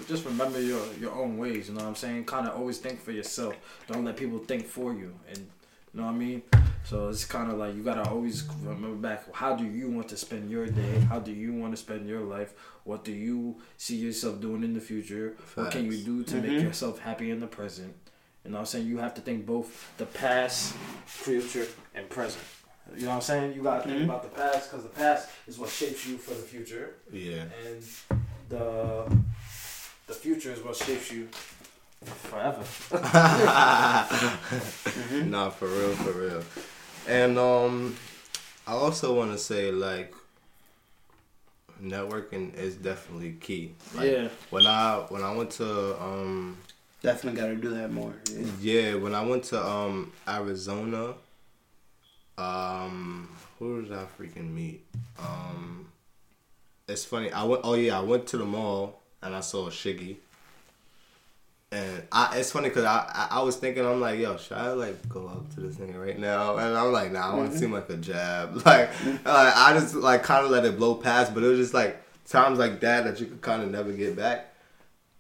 just remember your your own ways. You know what I'm saying? Kind of always think for yourself. Don't let people think for you. And you know what I mean? So it's kind of like you gotta always remember back. How do you want to spend your day? How do you want to spend your life? What do you see yourself doing in the future? What can you do to Mhm. make yourself happy in the present? You know what I'm saying? You have to think both the past, future, and present. You know what I'm saying? You gotta think Mhm. about the past because the past is what shapes you for the future Yeah. and the the future is what shapes you forever. [LAUGHS] Nah, for real, for real. And um, I also want to say like, networking is definitely key. Like, yeah, When I when I went to um Definitely gotta do that more. Yeah. Yeah, when I went to um Arizona, um who did I freaking meet? Um it's funny, I went oh yeah, I went to the mall and I saw Shiggy. And I it's funny cause I, I I was thinking I'm like yo should I like go up to this nigga right now and I'm like nah I want to mm-hmm. seem like a jab [LAUGHS] like like I just like kind of let it blow past but it was just like times like that that you could kind of never get back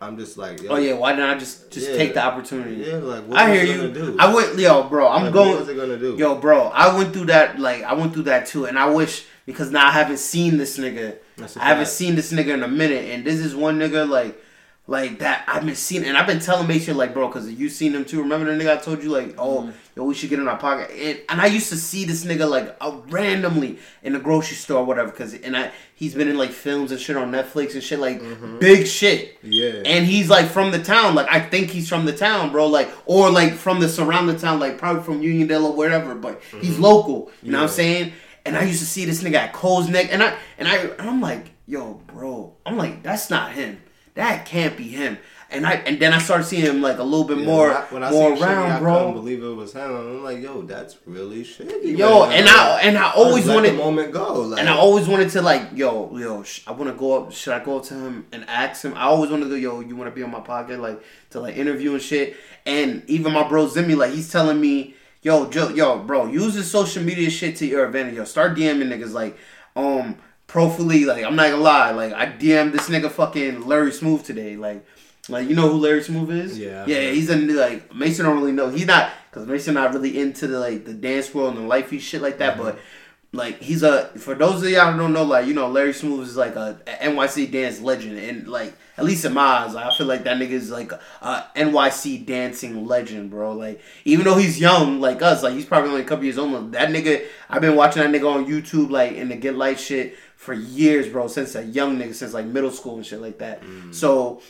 I'm just like yo Oh yeah, why not just just Yeah. take the opportunity? yeah like what I hear you. gonna do? I went, yo, bro. I'm Like, going. What was it gonna do? Yo, bro, I went through that. Like, I went through that too, and I wish because now I haven't seen this nigga. I haven't seen this nigga in a minute, and this is one nigga like, like that. I've been seeing, and I've been telling Mason like, bro, because you seen him too. Remember the nigga I told you like, oh, Mm-hmm. yo, we should get in our pocket. And, and I used to see this nigga like uh, randomly in the grocery store or whatever, because and I he's been in like films and shit on Netflix and shit like big shit. Mm-hmm. Yeah. And he's like from the town. Like I think he's from the town, bro. Like or like from the surrounding town, like probably from Uniondale or wherever. But he's local. You know what I'm saying? and I used to see this nigga at Cole's neck, and I and I and I'm like, yo, bro, I'm like, that's not him. That can't be him. And I and then I started seeing him like a little bit Yeah, more when I, when I more Shiggy, around, I bro. couldn't believe it was him. I'm like, yo, that's really Shiggy. Yo, man. and I and I always wanted the moment go. Like, And I always wanted to like, yo, yo, sh- I want to go up. Should I go up to him and ask him? I always wanted to go, yo, you want to be on my podcast, like to like interview and shit. And even my bro Zimmy, like he's telling me, yo, Joe, yo, bro, use this social media shit to your advantage. Yo, start DMing niggas like, um, profully. Like I'm not gonna lie, like I DM'd this nigga fucking Larry Smooth today, like. Like you know who Larry Smooth is? Yeah, yeah. He's a like Mason don't really know. He's not because Mason not really into the like the dance world and the lifey shit like that. But like he's a for those of y'all who don't know, like you know Larry Smooth is like a, a NYC dance legend, and like at least in my eyes, like, I feel like that nigga is like a, a NYC dancing legend, bro. Like even though he's young like us, like he's probably only a couple years old. That nigga, I've been watching that nigga on YouTube like in the Get Lite shit for years, bro. Since a young nigga, since like middle school and shit like that. Mm. So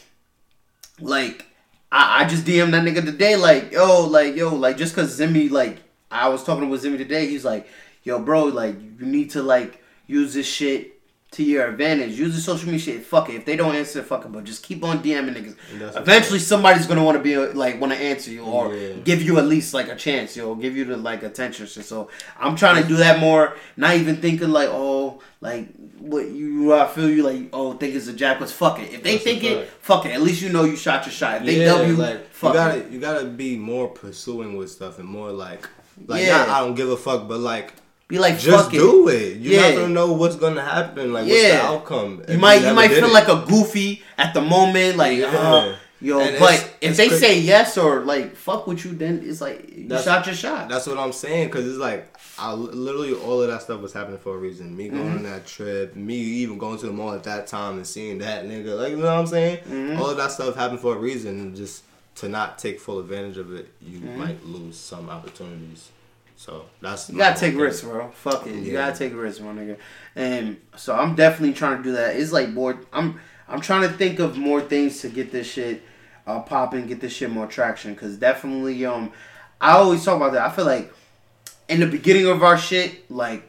like I, I just DM that nigga today, like, yo, like, yo, like just cause Zimmy, like, I was talking with Zimmy today, he's like, yo, bro, like, you need to like use this shit to your advantage. Use the social media shit. Fuck it. If they don't answer, fuck it. But just keep on DMing niggas. Eventually, somebody's gonna want to be like want to answer you or Yeah. give you at least like a chance. You know, give you the like attention. So I'm trying to do that more. Not even thinking like, oh, like what you. I feel you like, oh, think it's a jack. But fuck it. If they That's think it, fuck it. At least you know you shot your shot. If they yeah, W, like fuck you gotta it. you gotta be more pursuing with stuff and more like like Yeah. not I don't give a fuck, but like Be like, just do it. it. You're Yeah. not gonna know what's gonna happen. Like what's Yeah. the outcome? You might you might feel it. like a goofy at the moment, like Yeah. uh, yo. And but it's- if it's they say yes or like fuck with you, then it's like you That's- shot your shot. That's what I'm saying, because it's like, I literally all of that stuff was happening for a reason. Me going Mm-hmm. on that trip, me even going to the mall at that time and seeing that nigga, like you know what I'm saying. Mm-hmm. All of that stuff happened for a reason, and just to not take full advantage of it, you Mm-hmm. might lose some opportunities. So that's You gotta take thing. risks, bro. Fuck it. You gotta take risks, my nigga. And so I'm definitely trying to do that. It's like more. I'm I'm trying to think of more things to get this shit uh, popping, get this shit more traction. Cause definitely, um, I always talk about that. I feel like in the beginning of our shit, like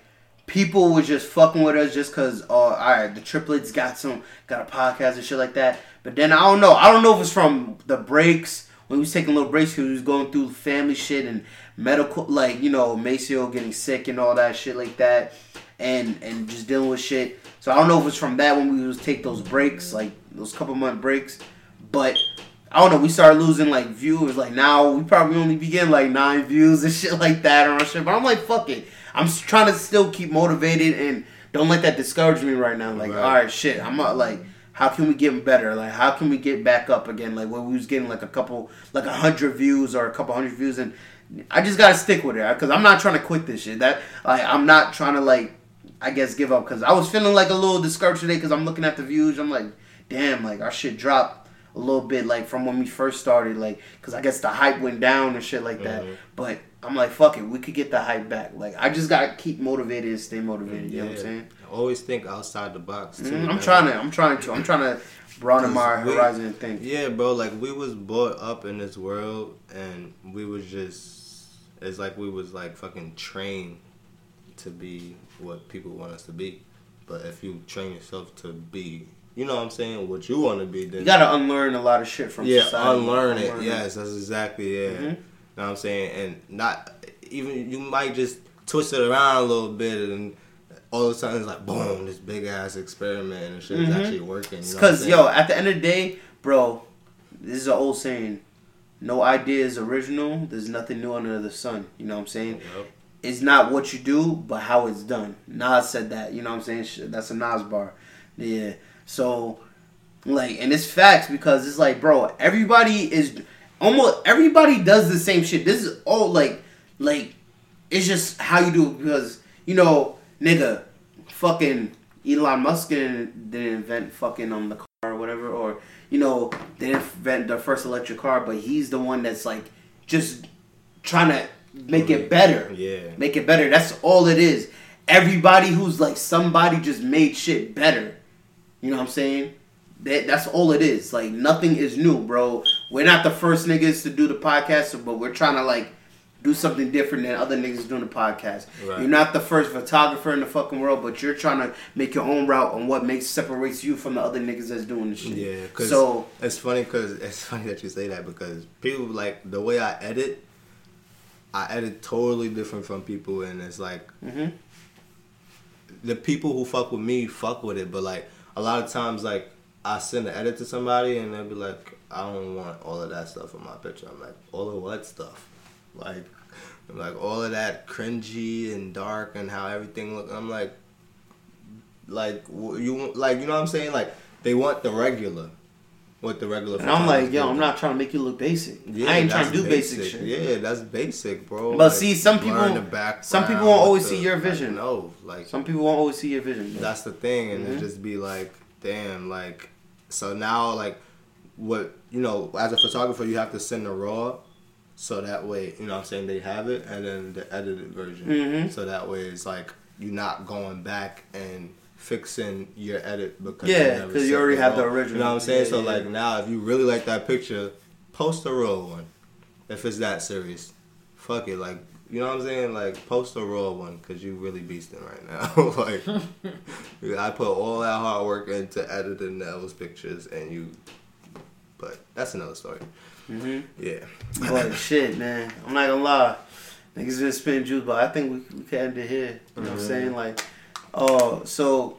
people was just fucking with us just cause, uh, all right, the triplets got some got a podcast and shit like that. But then I don't know. I don't know if it's from the breaks when we was taking little breaks because we was going through family shit and medical, like you know, Maceo getting sick and all that shit like that, and and just dealing with shit. So I don't know if it's from that when we was take those breaks, like those couple month breaks, but. I don't know. We started losing like viewers. Like now, we probably only be getting like nine views and [LAUGHS] shit like that on shit. But I'm like, fuck it. I'm trying to still keep motivated and don't let that discourage me right now. Like, Right. all right, shit. I'm not like, how can we get better? Like, how can we get back up again? Like, when we was getting like a couple, like a hundred views or a couple hundred views, and I just gotta stick with it because I'm not trying to quit this shit. That like, I'm not trying to like, I guess give up because I was feeling like a little discouraged today because I'm looking at the views. I'm like, damn, like our shit dropped a little bit like from when we first started, like because I guess the hype went down and shit like that. But I'm like, fuck it, we could get the hype back. Like I just gotta keep motivated and stay motivated. You know what I'm Yeah. saying? Always think outside the box. Too, Mhm, I'm trying to. I'm trying to. I'm trying to broaden my horizon and think. Yeah, bro. Like we was brought up in this world, and we was just. It's like we was like fucking trained to be what people want us to be. But if you train yourself to be, you know what I'm saying, what you want to be, then You gotta unlearn a lot of shit from yeah, society. unlearn it. Yes, that's exactly yeah. Mhm. You know what I'm saying, and not even you might just twist it around a little bit, and all of a sudden it's like boom, this big ass experiment and shit is Mhm. actually working. You know Because yo, at the end of the day, bro, this is an old saying. No idea is original. There's nothing new under the sun. You know what I'm saying? Yup. it's not what you do, but how it's done. Nas said that. You know what I'm saying? That's a Nas bar. Yeah. So, like, and it's facts because it's like, bro, everybody is almost everybody does the same shit. This is all like, like, it's just how you do it because you know, nigga, fucking Elon Musk didn't, didn't invent fucking um the car or whatever, or you know, they didn't invent the first electric car, but he's the one that's like just trying to make it better Yeah. make it better. That's all it is. Everybody who's like somebody just made shit better. You know what I'm saying? That that's all it is. Like nothing is new, bro. We're not the first niggas to do the podcast, but we're trying to like do something different than other niggas doing the podcast. Right. You're not the first photographer in the fucking world, but you're trying to make your own route on what makes separates you from the other niggas that's doing the shit. Yeah, cause So it's funny because it's funny that you say that because people like the way I edit. I edit totally different from people, and it's like Mhm. the people who fuck with me fuck with it, but like a lot of times, like I send an edit to somebody, and they'll be like, "I don't want all of that stuff in my picture." I'm like, "All of what stuff?" Like, like all of that cringy and dark and how everything look. I'm like, like you like you know what I'm saying? Like they want the regular, what the regular. and I'm like, yo. I'm not trying to make you look basic. Yeah, I ain't trying to do basic, shit. Yeah, that's basic, bro. But see, some people- some people won't always the- see your like, vision. No, like Some people won't always see your vision. bro. that's the thing, and Mhm. it just be like, damn, like, so now, like, what you know, as a photographer, you have to send the raw, so that way, you know, what I'm saying they have it, and then the edited version, Mhm. so that way it's like you're not going back and fixing your edit because Yeah, because you already have the original. You know what I'm saying? Yeah, so yeah. like now, if you really like that picture, post a raw one, if it's that serious. Fuck it, like. You know what I'm saying? Like, post a raw one because you really beasting right now. [LAUGHS] like, I put all that hard work into editing those pictures, and you. But that's another story. Hmm Yeah. [LAUGHS] But shit, man, I'm not gonna lie. Niggas been spitting juice, but I think we, we can end it here. You know what I'm saying? Like, oh, so,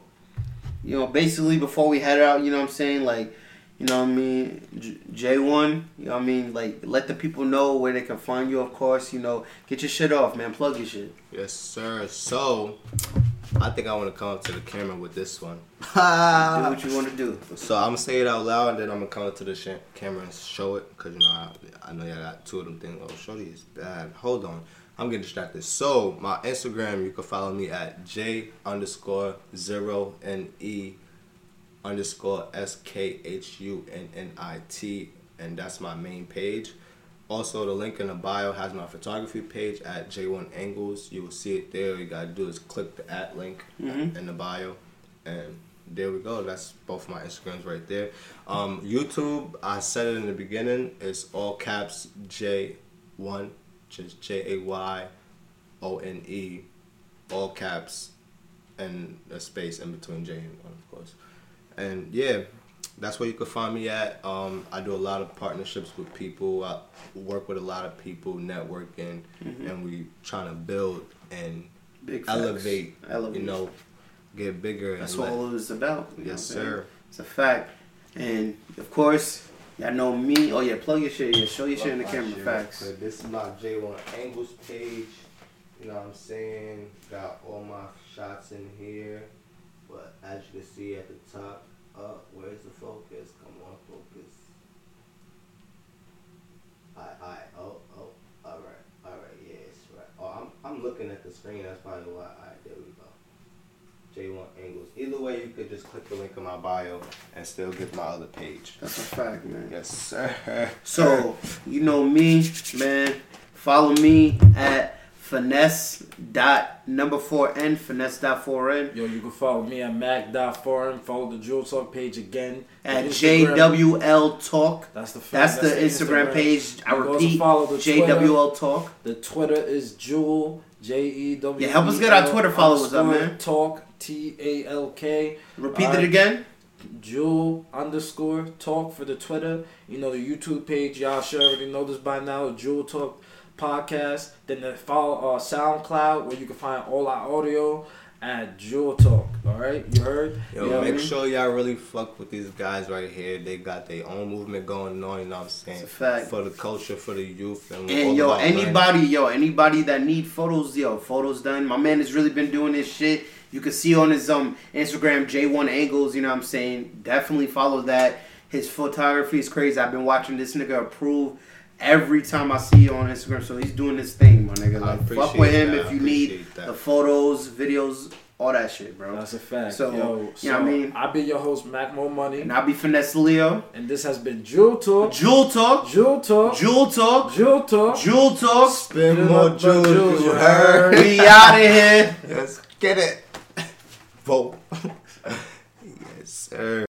you know, basically before we head out, you know what I'm saying? Like, you know what I mean? J- J1, you know what I mean? Like, let the people know where they can find you, of course. You know, get your shit off, man. Plug your shit. Yes, sir. So, I think I want to come up to the camera with this one. [LAUGHS] do what you want to do. So I'm gonna say it out loud, and then I'm gonna come up to the sh- camera and show it, cause you know I, I know y'all got two of them things. Oh, shorty is bad. Hold on, I'm getting distracted. So my Instagram, you can follow me at j underscore zero n e underscore s k h u n n i t, and that's my main page. Also, the link in the bio has my photography page at J1 Angles. You will see it there. All you gotta do is click the at link Mhm. in the bio, and there we go. That's both my Instagrams right there. Um, YouTube, I said it in the beginning. It's all caps J1, just J A Y O N E, all caps, and a space in between J and one, of course. And yeah, that's where you can find me at. Um, I do a lot of partnerships with people. I work with a lot of people, networking, and we trying to build and Big elevate. Elevate. You know, get bigger. That's what all it is about. Yes, sir. It's a fact. And of course, y'all know me. Oh yeah, plug your shit. Yeah, show your shit in the camera. shit. Facts. So this is my J1 Angles page. You know what I'm saying? Got all my shots in here. But as you can see at the top, uh, where's the focus? Come on, focus. Alright, alright, oh, oh, alright, alright, yeah, it's right. Oh, I'm, I'm looking at the screen, that's probably why. Alright, there we go. J1 Angles. Either way, you could just click the link in my bio and still get my other page. That's a fact, man. Yes, sir. So you know me, man. Follow me at finesse dot number four n finesse dot four n Yo, you can follow me at mac.forum. Follow the Jewel Talk page again. at Instagram. JWL Talk. That's the That's the Instagram page. I You repeat, follow the Twitter. JWL Talk. The Twitter is Jewel J E W. Yeah, help us get our Twitter followers up, man. Talk T A L K. Repeat it uh, again. Jewel underscore talk for the Twitter. You know the YouTube page. Y'all should already know this by now. Jewel Talk podcast. Then the follow uh, SoundCloud where you can find all our audio at Jewel Talk. All right, you heard? Yo, You know what I make mean? sure y'all really fuck with these guys right here. They got their own movement going on, you know what I'm saying? It's a fact. For the culture, for the youth, and, And yo, about learning. anybody, yo, anybody that need photos, yo, photos done. My man has really been doing this shit. You can see on his um Instagram J1 Angles, you know what I'm saying? Definitely follow that. His photography is crazy. I've been watching this nigga approve every time I see you on Instagram. So he's doing this thing, my nigga. I Like fuck with him that. if you need that. the photos, videos, all that shit, bro. That's a fact. So, Yo, you know what I mean? I've been your host, Mac More Money, And I'll be Finesse Leo. and this has been Jewel Talk. Jewel Talk. Jewel Talk. Jewel Talk. Jewel Talk. Jewel Talk. Spin Spin more jewels, jewels, you you heard? We out of here. Let's get it. [LAUGHS] Vote. [LAUGHS] yes, sir.